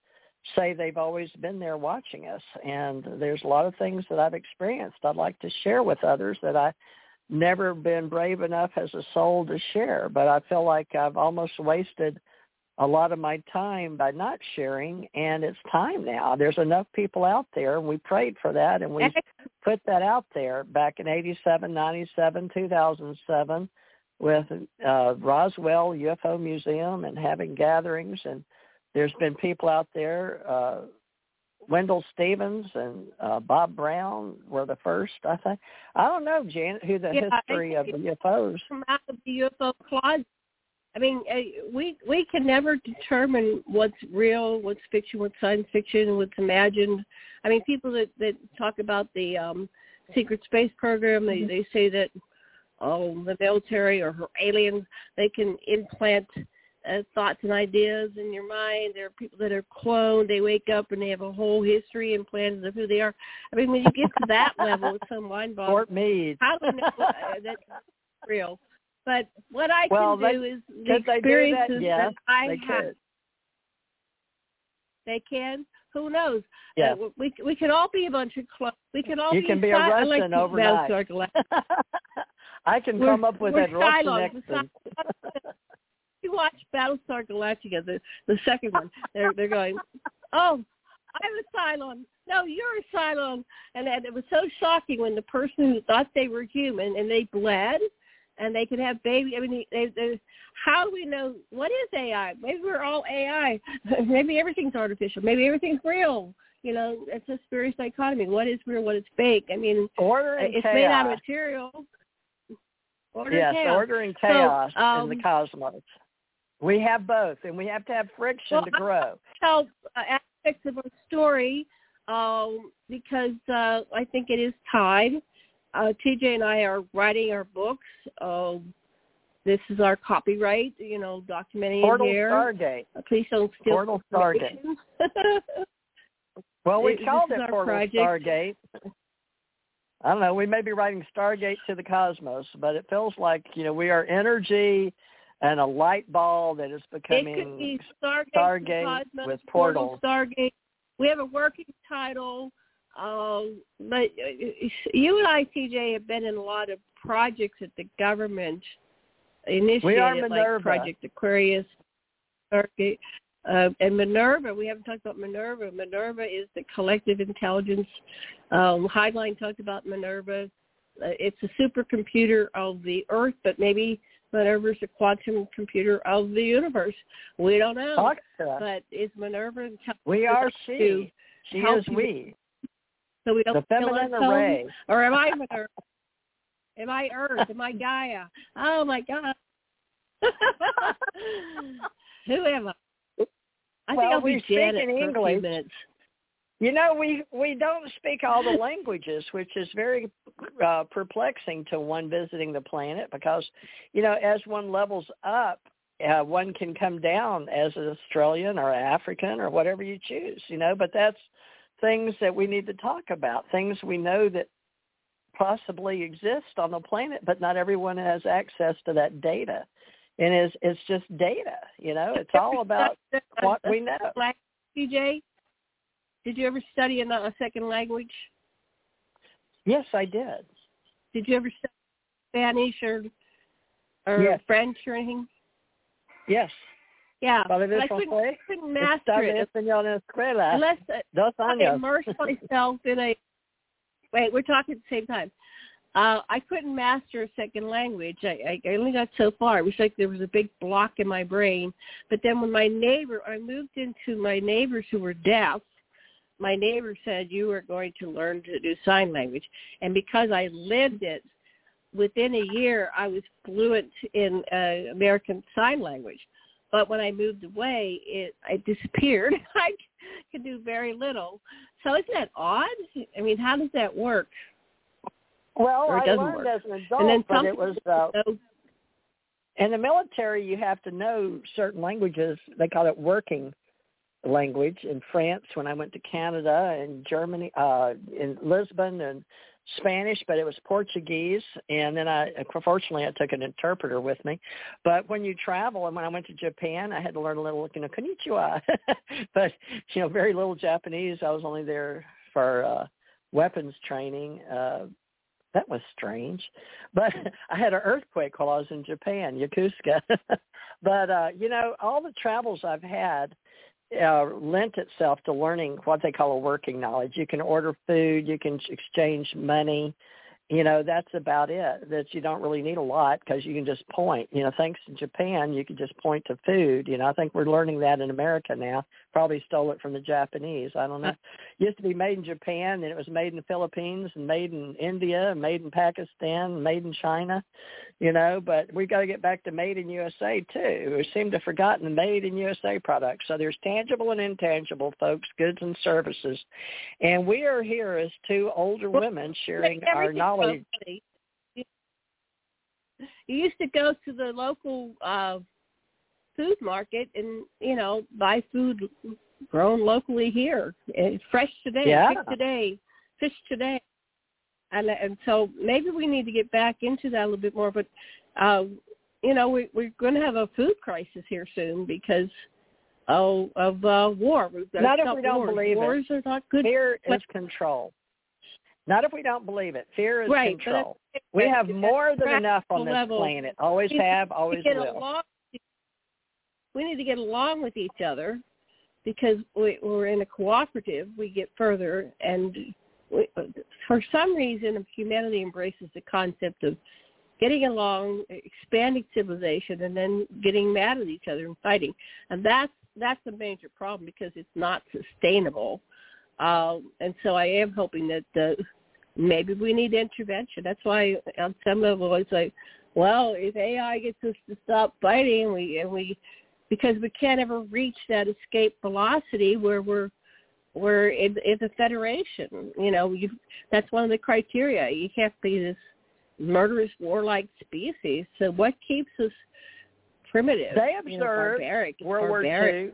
say they've always been there watching us. And there's a lot of things that I've experienced I'd like to share with others that I never been brave enough as a soul to share. But I feel like I've almost wasted a lot of my time by not sharing and it's time now there's enough people out there and we prayed for that and we put that out there back in 87 97 2007 with uh Roswell UFO Museum and having gatherings and there's been people out there uh Wendell Stevens and uh Bob Brown were the first, I think. I don't know, Janet, who the yeah, history of the UFOs. From out of the UFO closet. I mean, uh, we we can never determine what's real, what's fiction, what's science fiction, what's imagined. I mean, people that that talk about the um secret space program, they they say that oh, the military or aliens, they can implant uh, thoughts and ideas in your mind. There are people that are cloned. They wake up and they have a whole history and plans of who they are. I mean, when you get to that level, it's so mind-boggling. Fort Meade. How do you know uh, that's real? But what I well, can do is the experiences that, yes, that I have. Could. They can. Who knows? Yes. Uh, we we can all be a bunch of clones. We can all you be can be a Russian overnight. I can we're, come up with that Russian Cylons. you watch Battlestar Galactica, the the second one. They're they're going, oh, I'm a Cylon. No, you're a Cylon, and, and it was so shocking when the person who thought they were human and they bled, and they could have baby. I mean, they, they, how do we know what is AI? Maybe we're all AI. Maybe everything's artificial. Maybe everything's real. You know, it's a spurious dichotomy. What is real? What is fake? I mean, order and it's chaos. made out of material. Order yes, chaos. order and chaos so, um, in the cosmos. We have both, and we have to have friction well, to grow. Tell uh, aspects of our story um, because uh, I think it is tied. Uh, TJ and I are writing our books. Uh, this is our copyright, you know, documenting Portal here. Stargate. Uh, please don't steal Portal Stargate. well, we It- called it Portal project. Stargate. I don't know. We may be writing Stargate to the cosmos, but it feels like you know we are energy and a light ball that is it could becoming be Stargate, Stargate Cosmos, with Portal. Stargate. We have a working title, um, but uh, you and I, TJ, have been in a lot of projects that the government initiated, We are like Project Aquarius, Stargate, uh, and Minerva. We haven't talked about Minerva. Minerva is the collective intelligence. Um, Highline talked about Minerva. Uh, it's a supercomputer of the Earth, but maybe Minerva's a quantum computer of the universe. We don't know. Talk to us. But is Minerva We are she. She is we. So we don't The kill feminine ourselves? array. Or am I? Am I Earth? Am I Gaia? Oh my God. Who am I? I think Well, I'll we be Janet in for a few English. minutes. You know, we we don't speak all the languages, which is very uh, perplexing to one visiting the planet because, you know, as one levels up, uh, one can come down as an Australian or African or whatever you choose, you know. But that's things that we need to talk about, things we know that possibly exist on the planet, but not everyone has access to that data. And it's it's just data, you know. It's all about what we know. CJ, did you ever study in a second language? Yes, I did. Did you ever study Spanish or or Yes. French or anything? Yes. Yeah, but Parlez-vous I couldn't, master it español en escuela. unless uh, Dos I años. immerse myself in a. Wait, we're talking at the same time. Uh, I couldn't master a second language. I, I only got so far. It was like there was a big block in my brain. But then when my neighbor, I moved into my neighbors who were deaf. My neighbor said you are going to learn to do sign language, and because I lived it, within a year I was fluent in uh, American Sign Language. But when I moved away, it I disappeared. I could do very little. So isn't that odd? I mean, how does that work? Well, I doesn't learned work. as an adult, and then but it was uh, so, in the military. You have to know certain languages. They call it working language. In France, when I went to Canada and Germany, uh, in Lisbon and Spanish, but it was Portuguese. And then I, fortunately, I took an interpreter with me. But when you travel, and when I went to Japan, I had to learn a little, you know, konnichiwa. but you know, very little Japanese. I was only there for uh, weapons training. Uh, that was strange. But I had an earthquake while I was in Japan, Yokosuka. but uh, you know, all the travels I've had uh, lent itself to learning what they call a working knowledge. You can order food, you can exchange money, you know that's about it that you don't really need a lot because you can just point. You know thanks to japan you can just point to food. You know i think we're learning that in america now probably stole it from the japanese. I don't know. It used to be made in japan and it was made in the philippines and made in india and made in pakistan made in china you know but we got to get back to made in usa too. We seem to have forgotten the made in usa products so there's tangible and intangible folks goods and services. And we are here as two older women sharing our knowledge. you used to go to the local uh food market and you know buy food grown locally here, fresh today, yeah. pick today, fish today, and and so maybe we need to get back into that a little bit more. But uh, you know, we, we're going to have a food crisis here soon because oh of uh, war. Not if we don't wars. believe wars it. are not good. Fear but, is control. Not if we don't believe it. Fear is right, control. We have more than enough on this level, planet. Always have, always will. We need to get along with each other because we, we're in a cooperative. We get further, and we, for some reason, humanity embraces the concept of getting along, expanding civilization, and then getting mad at each other and fighting. And that's that's a major problem because it's not sustainable. Um, and so I am hoping that uh, maybe we need intervention. That's why on some level it's like, well, if AI gets us to stop fighting, we and we because we can't ever reach that escape velocity where we're we're in, in the federation. You know, you that's one of the criteria. You can't be this murderous, warlike species. So what keeps us primitive? They observed you know, barbaric, World barbaric. War II.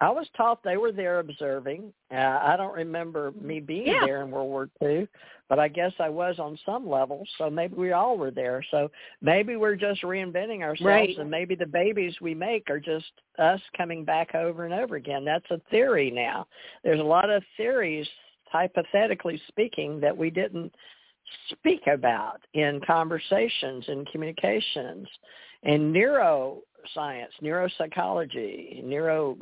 I was taught they were there observing. Uh, I don't remember me being Yeah. there in World War II, but I guess I was on some level. So maybe we all were there. So maybe we're just reinventing ourselves, Right. and maybe the babies we make are just us coming back over and over again. That's a theory now. There's a lot of theories, hypothetically speaking, that we didn't speak about in conversations and communications and neuroscience, neuropsychology, neuro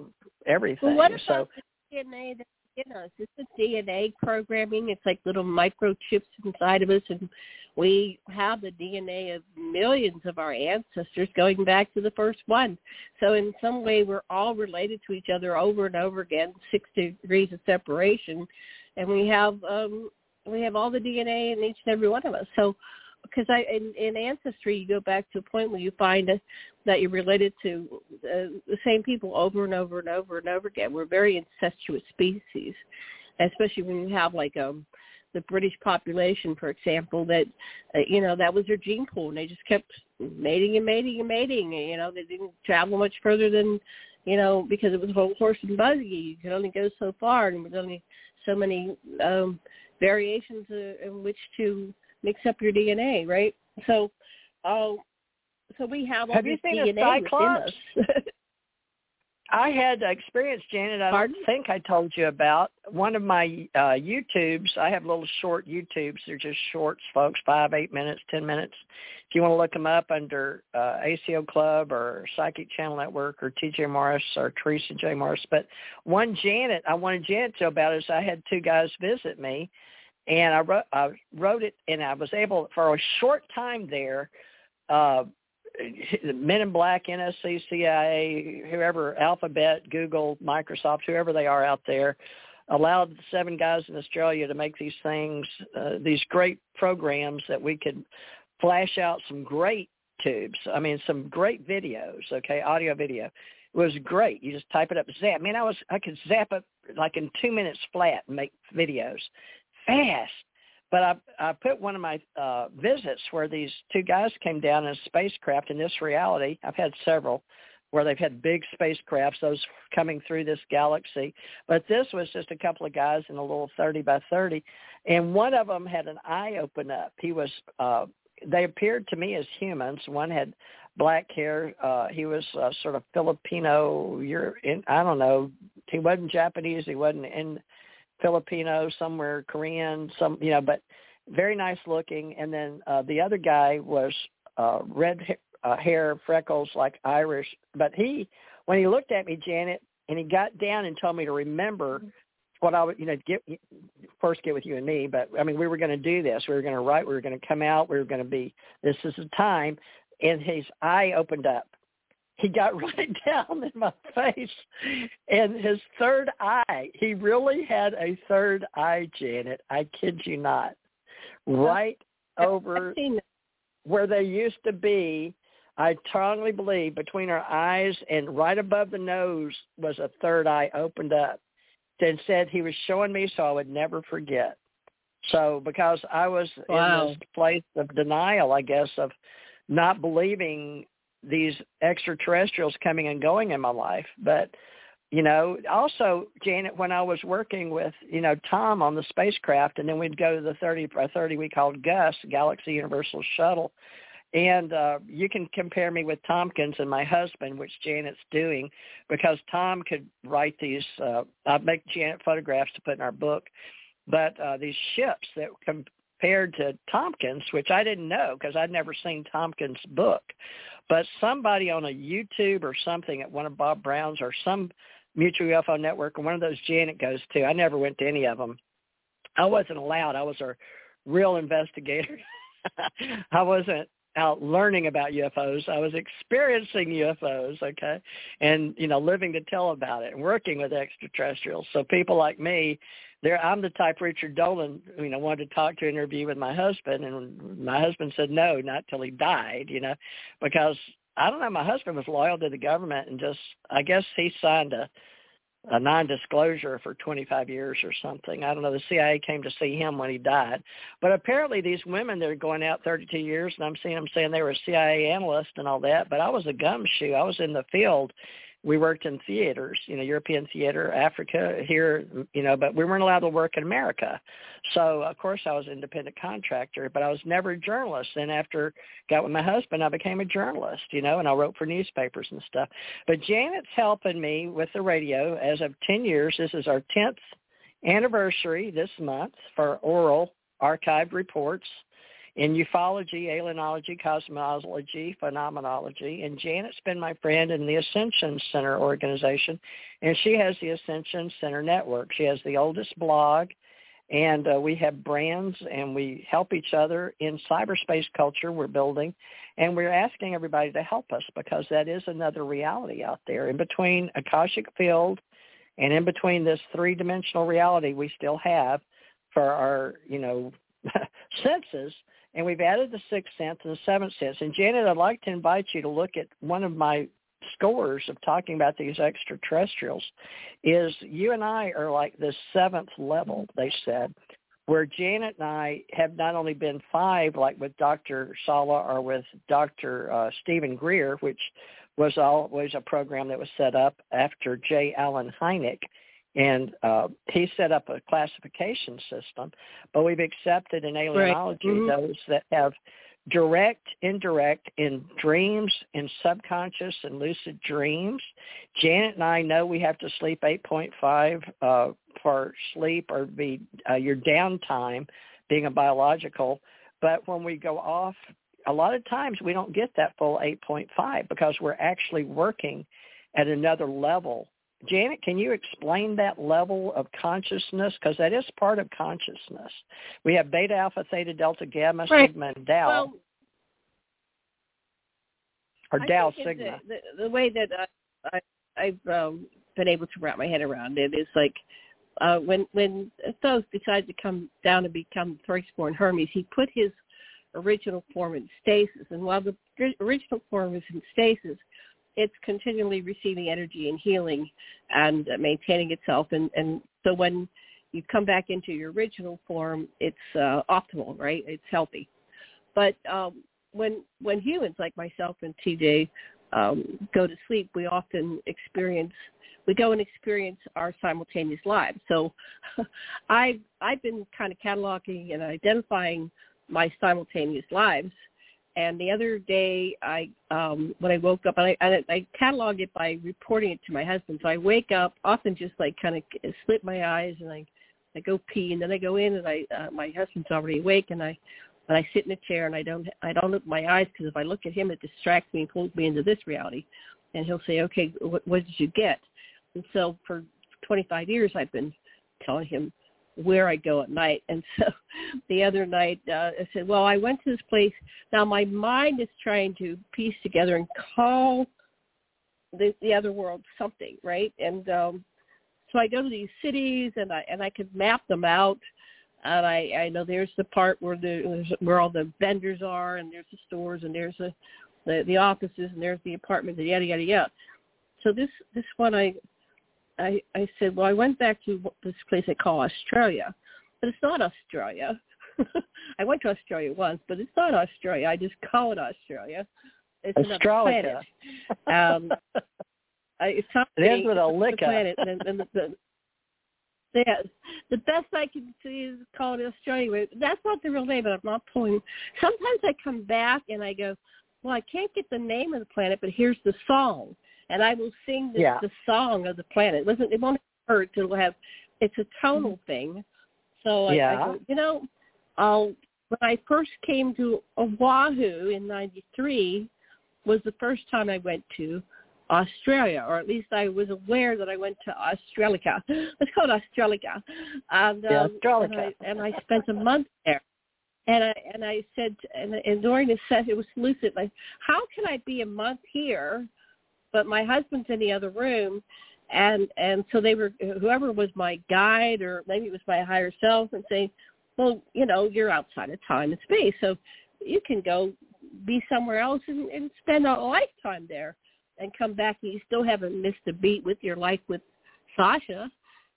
everything. Well, what about so the DNA that's in us? It's the DNA programming. It's like little microchips inside of us, and we have the DNA of millions of our ancestors going back to the first one. So in some way, we're all related to each other over and over again, six degrees of separation, and we have um, we have all the DNA in each and every one of us. So because I in, in ancestry you go back to a point where you find a, that you're related to uh, the same people over and over and over and over again. We're very incestuous species, especially when you have like um the British population, for example, that uh, you know that was their gene pool, and they just kept mating and mating and mating. And, you know, they didn't travel much further than you know because it was a horse and buggy. You could only go so far, and there was only so many um variations uh, in which to mix up your DNA, right? So, uh, so we have all Have this you seen a DNA within us. I had experience, Janet. I Pardon? don't think I told you about one of my uh, YouTubes. I have little short YouTubes. They're just shorts, folks, five, eight minutes, ten minutes. If you want to look them up under uh, ACO Club or Psychic Channel Network or TJ Morris or Teresa J Morris. But one Janet, I wanted Janet to know about is I had two guys visit me, and I wrote, I wrote it, and I was able for a short time there. Uh, Men in Black, NSC, CIA, whoever, Alphabet, Google, Microsoft, whoever they are out there, allowed the seven guys in Australia to make these things, uh, these great programs that we could flash out some great tubes. I mean, some great videos. Okay, audio video. It was great. You just type it up, zap. Man, I was I could zap it like in two minutes flat and make videos fast. But I I put one of my uh, visits where these two guys came down in a spacecraft in this reality. I've had several where they've had big spacecrafts, those coming through this galaxy. But this was just a couple of guys in a little 30 by 30. And one of them had an eye open up. He was, uh, they appeared to me as humans. One had black hair. Uh, he was uh, sort of Filipino. You're in, I don't know. He wasn't Japanese. He wasn't in Filipino, somewhere Korean, some you know, but very nice looking, and then uh, the other guy was uh, red ha- uh, hair, freckles, like Irish. But he, when he looked at me, Janet, and he got down and told me to remember what I would, you know, get first get with you and me. But I mean, we were going to do this. We were going to write. We were going to come out. We were going to be. This is the time. And his eye opened up. He got right down in my face, and his third eye. He really had a third eye, Janet. I kid you not. Right over where they used to be I strongly believe between our eyes and right above the nose was a third eye opened up and said he was showing me so I would never forget. So because I was wow. in this place of denial, I guess, of not believing these extraterrestrials coming and going in my life. But, you know, also, Janet, when I was working with, you know, Tom on the spacecraft, and then we'd go to the 30, 30 we called GUS, Galaxy Universal Shuttle, and uh, you can compare me with Tompkins and my husband, which Janet's doing, because Tom could write these. Uh, I make Janet photographs to put in our book, but uh, these ships that compared to Tompkins, which I didn't know because I'd never seen Tompkins' book, but somebody on a YouTube or something at one of Bob Brown's or some Mutual UFO Network or one of those Janet goes to. I never went to any of them. I wasn't allowed. I was a real investigator. I wasn't out learning about UFOs. I was experiencing UFOs, okay, and you know, living to tell about it and working with extraterrestrials. So people like me, there, I'm the type Richard Dolan, you know, wanted to talk to interview with my husband, and my husband said no, not till he died, you know, because I don't know, my husband was loyal to the government and just, I guess he signed a a non-disclosure for 25 years or something. I don't know. The CIA came to see him when he died. But apparently these women that are going out 32 years, and I'm seeing them saying they were CIA analyst and all that, but I was a gumshoe. I was in the field we worked in theaters, you know, European theater, Africa, here, you know, but we weren't allowed to work in America. So of course I was an independent contractor, but I was never a journalist. And after got with my husband, I became a journalist, you know, and I wrote for newspapers and stuff. But Janet's helping me with the radio as of 10 years. This is our 10th anniversary this month for oral archived reports in ufology, alienology, cosmology, phenomenology. And Janet's been my friend in the Ascension Center organization, and she has the Ascension Center network. She has the oldest blog, and uh, we have brands, and we help each other in cyberspace culture we're building. And we're asking everybody to help us because that is another reality out there. In between Akashic Field and in between this three-dimensional reality we still have for our, you know, senses, and we've added the sixth sense and the seventh sense. And Janet, I'd like to invite you to look at one of my scores of talking about these extraterrestrials is you and I are like the seventh level, they said, where Janet and I have not only been five, like with Dr. Salla or with Dr. Uh, Steven Greer, which was always a program that was set up after J. Allen Hynek, and uh, he set up a classification system. But we've accepted in alienology right. mm-hmm. those that have direct, indirect in dreams, in subconscious and lucid dreams. Janet and I know we have to sleep 8.5 uh, for sleep or be uh, your downtime being a biological. But when we go off, a lot of times we don't get that full 8.5 because we're actually working at another level Janet, can you explain that level of consciousness? Because that is part of consciousness. We have beta, alpha, theta, delta, gamma, right. sigma, and tau. Well, or Tau, sigma. The, the, the, way that I, I, have um, been able to wrap my head around it is like uh, when when Thoth decided to come down and become firstborn Hermes, he put his original form in stasis. And while the original form was in stasis, it's continually receiving energy and healing and maintaining itself. And, and so when you come back into your original form, it's uh, optimal, right? It's healthy. But um, when when humans like myself and TJ um, go to sleep, we often experience we go and experience our simultaneous lives. So I've I've been kind of cataloging and identifying my simultaneous lives and the other day, I um when I woke up, and I, I I catalog it by reporting it to my husband. So I wake up often just like kind of slit my eyes and I I go pee, and then I go in, and I uh, my husband's already awake, and I and I sit in a chair, and I don't I don't look my eyes because if I look at him, it distracts me and pulls me into this reality. And he'll say, "Okay, what, what did you get?" And so for 25 years, I've been telling him where I go at night. And so the other night uh, I said, well, I went to this place. Now my mind is trying to piece together and call the, the other world something, right? And um, so I go to these cities and I and I could map them out. And I, I know there's the part where the where all the vendors are, and there's the stores, and there's the the, the offices, and there's the apartments, and yada yada yada. So this this one I I, I said, well, I went back to this place they call Australia, but it's not Australia. I went to Australia once, but it's not Australia. I just call it Australia. It's Australia. Um, I, it's it ends with a lick planet, and, and the, the, yeah, the best I can see is called Australia. That's not the real name, but I'm not pulling. Sometimes I come back and I go, well, I can't get the name of the planet, but here's the song and I will sing the, yeah. the song of the planet. It wasn't it won't hurt. It'll have it's a tonal mm-hmm. thing. So yeah. I, I go, you know, I'll when I first came to Oahu in '93 was the first time I went to Australia, or at least I was aware that I went to Australica. It's called Australica. And, yeah, um, Australica. And I, and I spent a month there. And I and I said, and, and during the session, it was lucid. Like, how can I be a month here but my husband's in the other room and and so they were whoever was my guide or maybe it was my higher self and saying well you know you're outside of time and space so you can go be somewhere else and, and spend a lifetime there and come back and you still haven't missed a beat with your life with sasha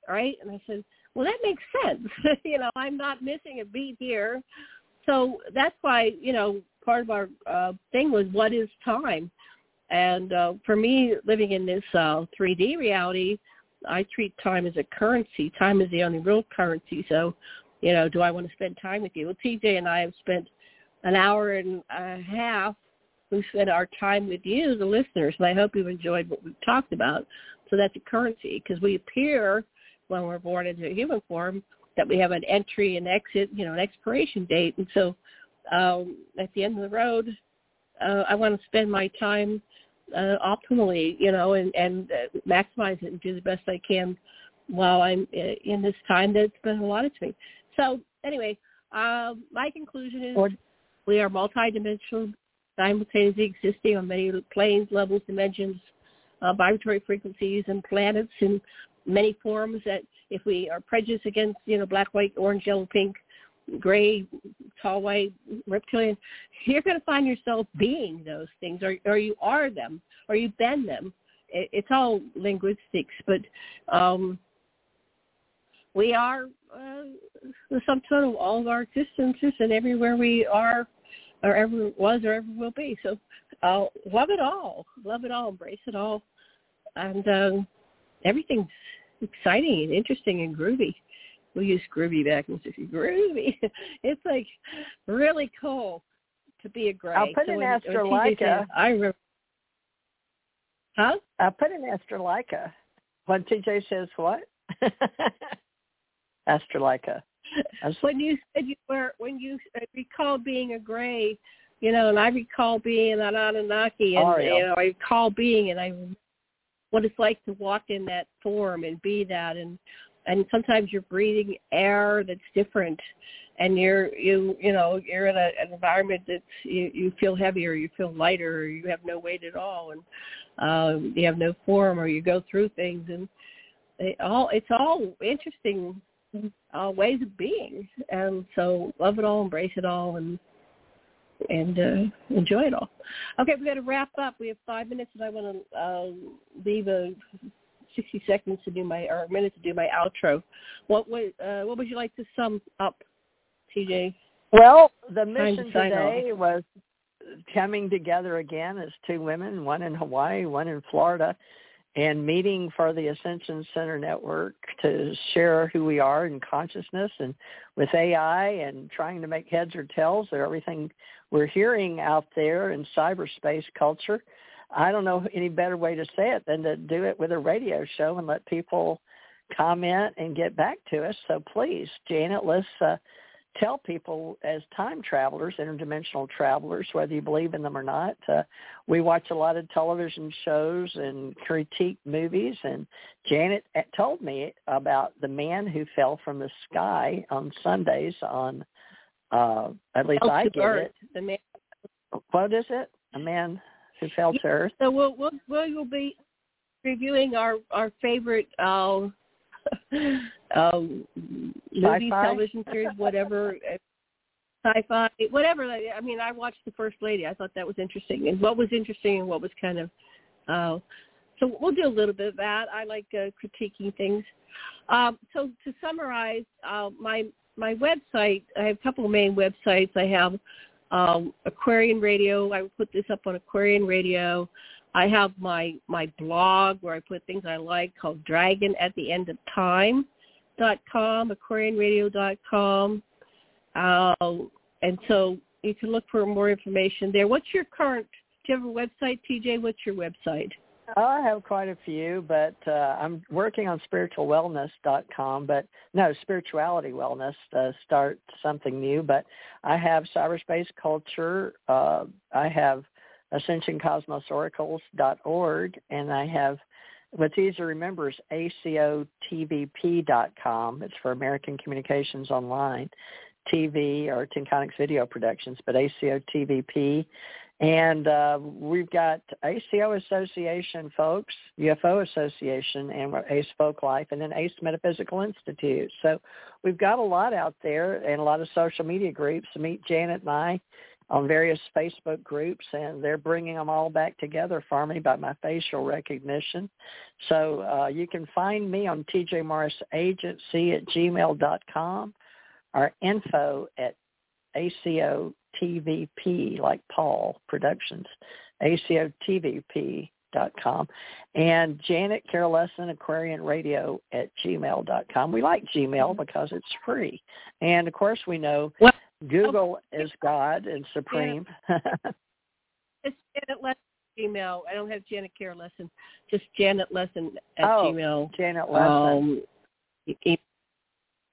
right? And i said well that makes sense you know i'm not missing a beat here. So that's why you know part of our uh thing was what is time and uh, for me, living in this uh, 3D reality, I treat time as a currency. Time is the only real currency. So, you know, do I want to spend time with you? Well, TJ and I have spent an hour and a half. We spent our time with you, the listeners, and I hope you've enjoyed what we've talked about. So that's a currency because we appear when we're born into a human form that we have an entry and exit, you know, an expiration date. And so um, at the end of the road, uh, I want to spend my time uh, optimally, you know, and and uh, maximize it and do the best I can while I'm uh, in this time that's been allotted to me. So anyway, uh, my conclusion is or, we are multidimensional, simultaneously existing on many planes, levels, dimensions, uh, vibratory frequencies, and planets in many forms. That if we are prejudiced against, you know, black, white, orange, yellow, pink, gray, tall, white, reptilian, you're going to find yourself being those things, or or you are them, or you've been them. It, it's all linguistics, but um, we are uh, the sum total of all of our existences, and everywhere we are, or ever was, or ever will be. So, uh, love it all, love it all, embrace it all, and um, everything's exciting and interesting and groovy we use groovy back in the 60s. Groovy. It's like really cool to be a gray. I'll put so Astrolika. Said, I remember. Huh? I'll put an Astrolika. When TJ says what? Astrolika. When you said you were, when you recall being a gray, you know, and I recall being an Anunnaki, and Ariel. you know, I recall being, and I what it's like to walk in that form and be that, and and sometimes you're breathing air that's different and you're you you know you're in a, an environment that's you, you feel heavier you feel lighter or you have no weight at all and um you have no form or you go through things and it all it's all interesting uh, ways of being and so love it all embrace it all and and uh, enjoy it all. Okay, we got to wrap up. We have five minutes, and I want to uh, leave a 60 seconds to do my, or a minute to do my outro. What would, uh, what would you like to sum up, TJ? Well, the mission to today was coming together again as two women, one in Hawaii, one in Florida, and meeting for the Ascension Center Network to share who we are in consciousness and with AI and trying to make heads or tails of everything we're hearing out there in cyberspace culture. I don't know any better way to say it than to do it with a radio show and let people comment and get back to us. So please, Janet, let's uh, tell people as time travelers, interdimensional travelers, whether you believe in them or not. Uh, we watch a lot of television shows and critique movies, and Janet uh, told me about the man who fell from the sky on Sundays on, uh, at least oh, I get Earth. it. The man. What is it? A man who fell yeah, to Earth? So we'll, we'll, we'll be reviewing our, our favorite uh, um, movies, television series, whatever, uh, sci-fi, whatever. I mean, I watched The First Lady. I thought that was interesting, and what was interesting and what was kind of. Uh, so we'll do a little bit of that. I like uh, critiquing things. Um, so to summarize, uh, my my website, I have a couple of main websites. I have um, Aquarian Radio. I would put this up on Aquarian Radio. I have my my blog where I put things I like called Dragon at the End of Time dot com, aquarianradio.com. Uh, and so you can look for more information there. What's your current, do you have a website, TJ? What's your website? Oh, I have quite a few, but uh, I'm working on spiritualwellness.com, but no, spirituality wellness to start something new. But I have cyberspace culture. Uh, I have ascensioncosmosoracles.org, and I have what's easy to remember is acotvp.com. It's for American Communications Online TV or Tynconics Video Productions, but ACOTVP. And uh, we've got ACO Association folks, UFO Association, and Ace Folk Life, and then Ace Metaphysical Institute. So we've got a lot out there and a lot of social media groups. Meet Janet and I on various Facebook groups, and they're bringing them all back together for me by my facial recognition. So uh, you can find me on tjmorrisagency at gmail.com or info at ACOTVP, like Paul Productions, ACOTVP.com, and Janet Kira Lessin, Aquarian Radio at gmail.com. We like Gmail because it's free. And, of course, we know well, Google is God and supreme. it's Janet Lessin Gmail. I don't have Janet Lessin. Just Janet Lessin at oh, Gmail. Janet Lessin. Um,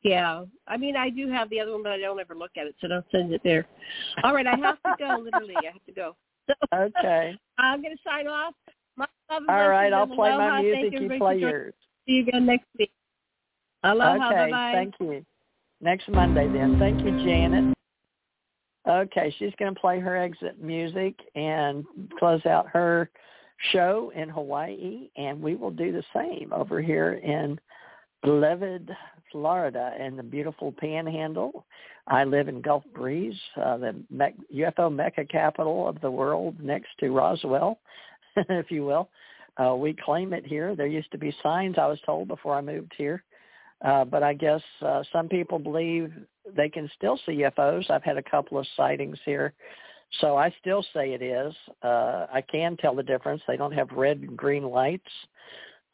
yeah, I mean I do have the other one, but I don't ever look at it, so don't send it there. All right, I have to go. Literally, I have to go. So, okay. I'm going to sign off. My love All right, I'll play aloha. my music. You, you play yours. See you again next week. Aloha. Okay, bye-bye. thank you. Next Monday then. Thank you, Janet. Okay, she's going to play her exit music and close out her show in Hawaii, and we will do the same over here in beloved Florida and the beautiful Panhandle. I live in Gulf Breeze, uh, the UFO Mecca capital of the world, next to Roswell, if you will. Uh, we claim it here. There used to be signs, I was told, before I moved here. Uh, but I guess uh, some people believe they can still see UFOs. I've had a couple of sightings here. So I still say it is. Uh, I can tell the difference. They don't have red and green lights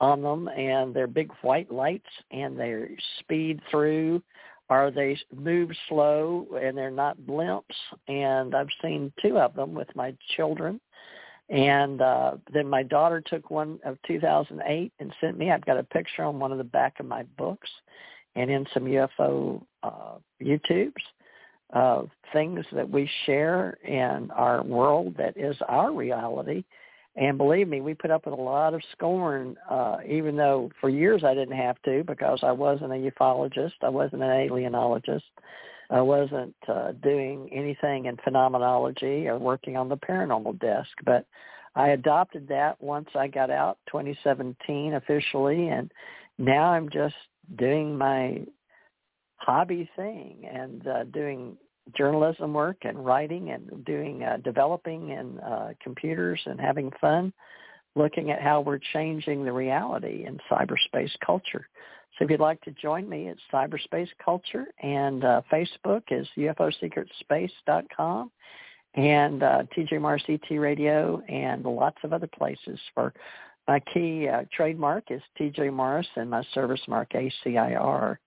on them, and they're big white lights, and they speed through, or they move slow, and they're not blimps. And I've seen two of them with my children. And uh, then my daughter took one of 2008 and sent me. I've got a picture on one of the back of my books, and in some UFO uh, YouTubes of things that we share in our world that is our reality and believe me, we put up with a lot of scorn, uh, even though for years I didn't have to because I wasn't a ufologist. I wasn't an alienologist. I wasn't uh, doing anything in phenomenology or working on the paranormal desk. But I adopted that once I got out 2017 officially, and now I'm just doing my hobby thing and uh, doing journalism work and writing and doing uh, developing and uh, computers and having fun, looking at how we're changing the reality in cyberspace culture. So if you'd like to join me, it's Cyberspace Culture, and uh, Facebook is UFOSecretspace.com, and uh, TJ Morris ET Radio, and lots of other places. For my key uh, trademark is TJ Morris, and my service mark ACIR.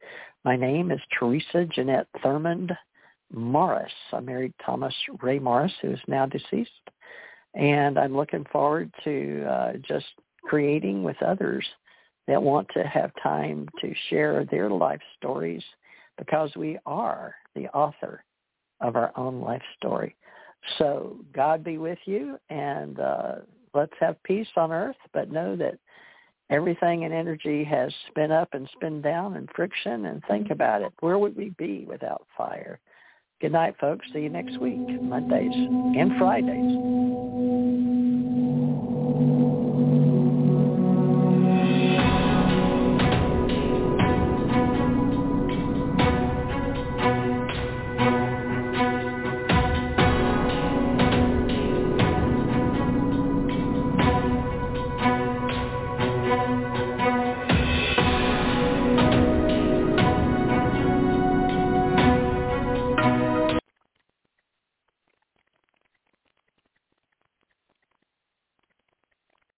My name is Teresa Jeanette Thurmond Morris. I married Thomas Ray Morris, who is now deceased. And I'm looking forward to uh, just creating with others that want to have time to share their life stories because we are the author of our own life story. So God be with you and uh, let's have peace on earth, but know that everything in energy has spin up and spin down and friction and think about it. Where would we be without fire? Good night, folks. See you next week, Mondays and Fridays.